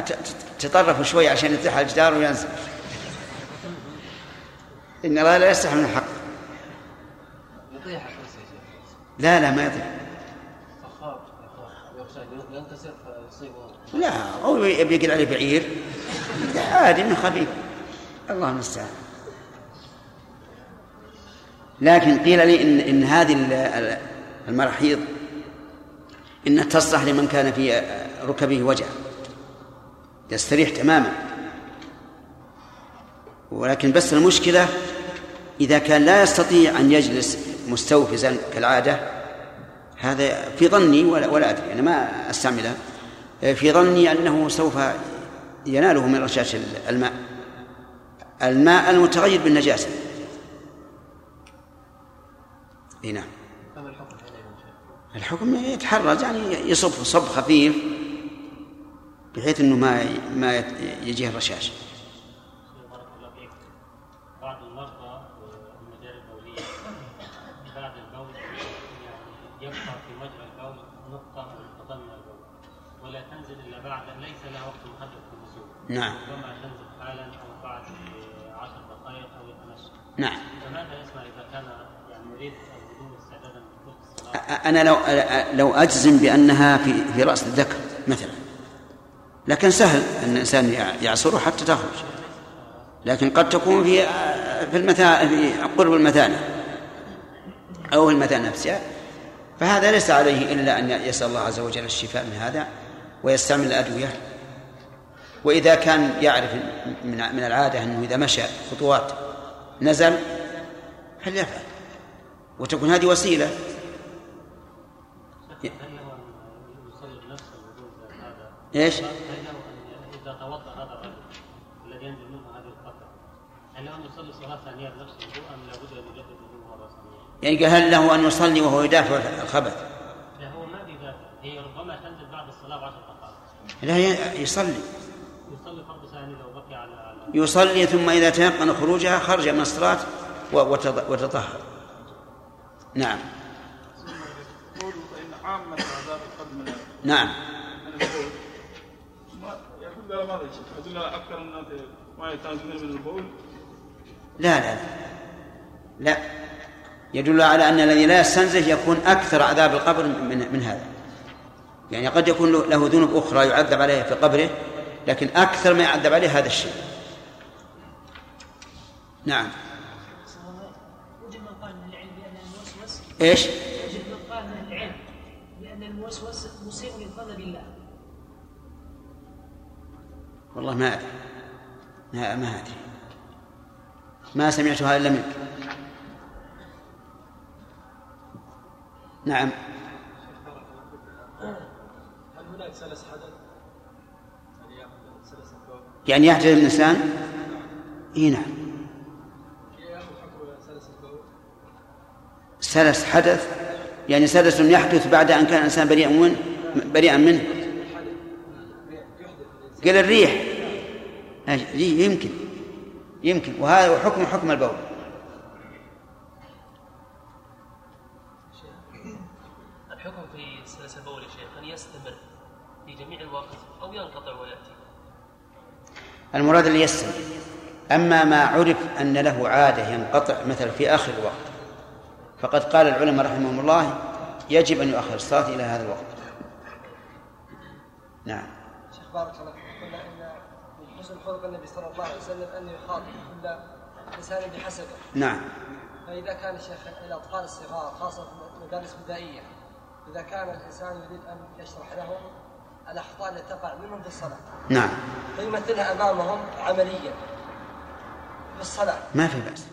تطرفوا شوي عشان يطيح على الجدار وينزل. إن الله لا يستحي من الحق. يطيح لا لا ما يطيح. لا أو يبي عليه بعير. عادي من خفيف. الله المستعان. لكن قيل لي إن إن هذه المراحيض إنها تصلح لمن كان في ركبه وجع. يستريح تماما. ولكن بس المشكلة إذا كان لا يستطيع أن يجلس مستوفزا كالعادة هذا في ظني ولا, ولا أدري أنا ما أستعملها في ظني أنه سوف يناله من رشاش الماء. الماء المتغير بالنجاسة. إي نعم. الحكم يتحرج يعني يصب صب خفيف بحيث إنه ما ما يجيه الرشاش. نعم. حالا أو بعد عشر دقائق أو يتمشى. نعم. فماذا إذا كان يعني يريد أنا لو لو أجزم بأنها في في رأس الذكر مثلا. لكن سهل أن الإنسان يعصره حتى تخرج. لكن قد تكون في في المثانة في قرب المثانة أو المثانة نفسها. فهذا ليس عليه إلا أن يسأل الله عز وجل الشفاء من هذا ويستعمل الأدوية. وإذا كان يعرف من من العادة أنه إذا مشى خطوات نزل فليفعل وتكون هذه وسيلة إيش؟ اذا توضا هذا الرجل الذي ينزل منه هذه القطره هل له أن يصلي صلاه ثانية بنفس الوضوء ام لابد ان يجدد الوضوء مره ثانية؟ يعني هل له ان يصلي وهو يدافع الخبث؟ لا هو ما بيدافع هي ربما تنزل بعد الصلاة بعشر دقائق لا يصلي يصلي ثم إذا تيقن خروجها خرج من الصلاة وتطهر. نعم. نعم. لا لا لا. يدل على أن الذي لا يستنزه يكون أكثر عذاب القبر من من هذا. يعني قد يكون له ذنوب أخرى يعذب عليها في قبره لكن أكثر ما يعذب عليه هذا الشيء. نعم. وجد من قال من العلم بأن الموسوس إيش؟ وجد من قال من العلم بأن الموسوس مسيء للظن بالله والله ما أدري. ما ما أدري. ما سمعتها إلا منك. نعم. هل هناك سلس حدث؟ يعني يحدث الإنسان؟ إي نعم ياخذ حكم سلس الثوب سلس حدث يعني سلس يحدث بعد أن كان الإنسان بريئا منه بريئا منه. قال الريح. يمكن. يمكن. وهذا حكم حكم البول. الحكم في سلس البول يا شيخ أن يستمر في جميع الوقت أو ينقطع ويأتي؟ المراد اللي يستمر. أما ما عرف أن له عادة ينقطع مثلا في آخر الوقت. فقد قال العلماء رحمهم الله يجب أن يؤخر الصلاة إلى هذا الوقت. نعم. شيخ بارك الله فيك. قلنا إن من حسن خلق النبي صلى الله عليه وسلم أن يخاطب كل إنسان بحسبه. نعم. فإذا كان الشيخ الاطفال الصغار خاصة في المدارس البدائية إذا كان الإنسان يريد أن يشرح لهم الأخطاء التي تقع منهم في الصلاة. نعم. فيمثلها أمامهم عمليا في الصلاة. ما في بأس.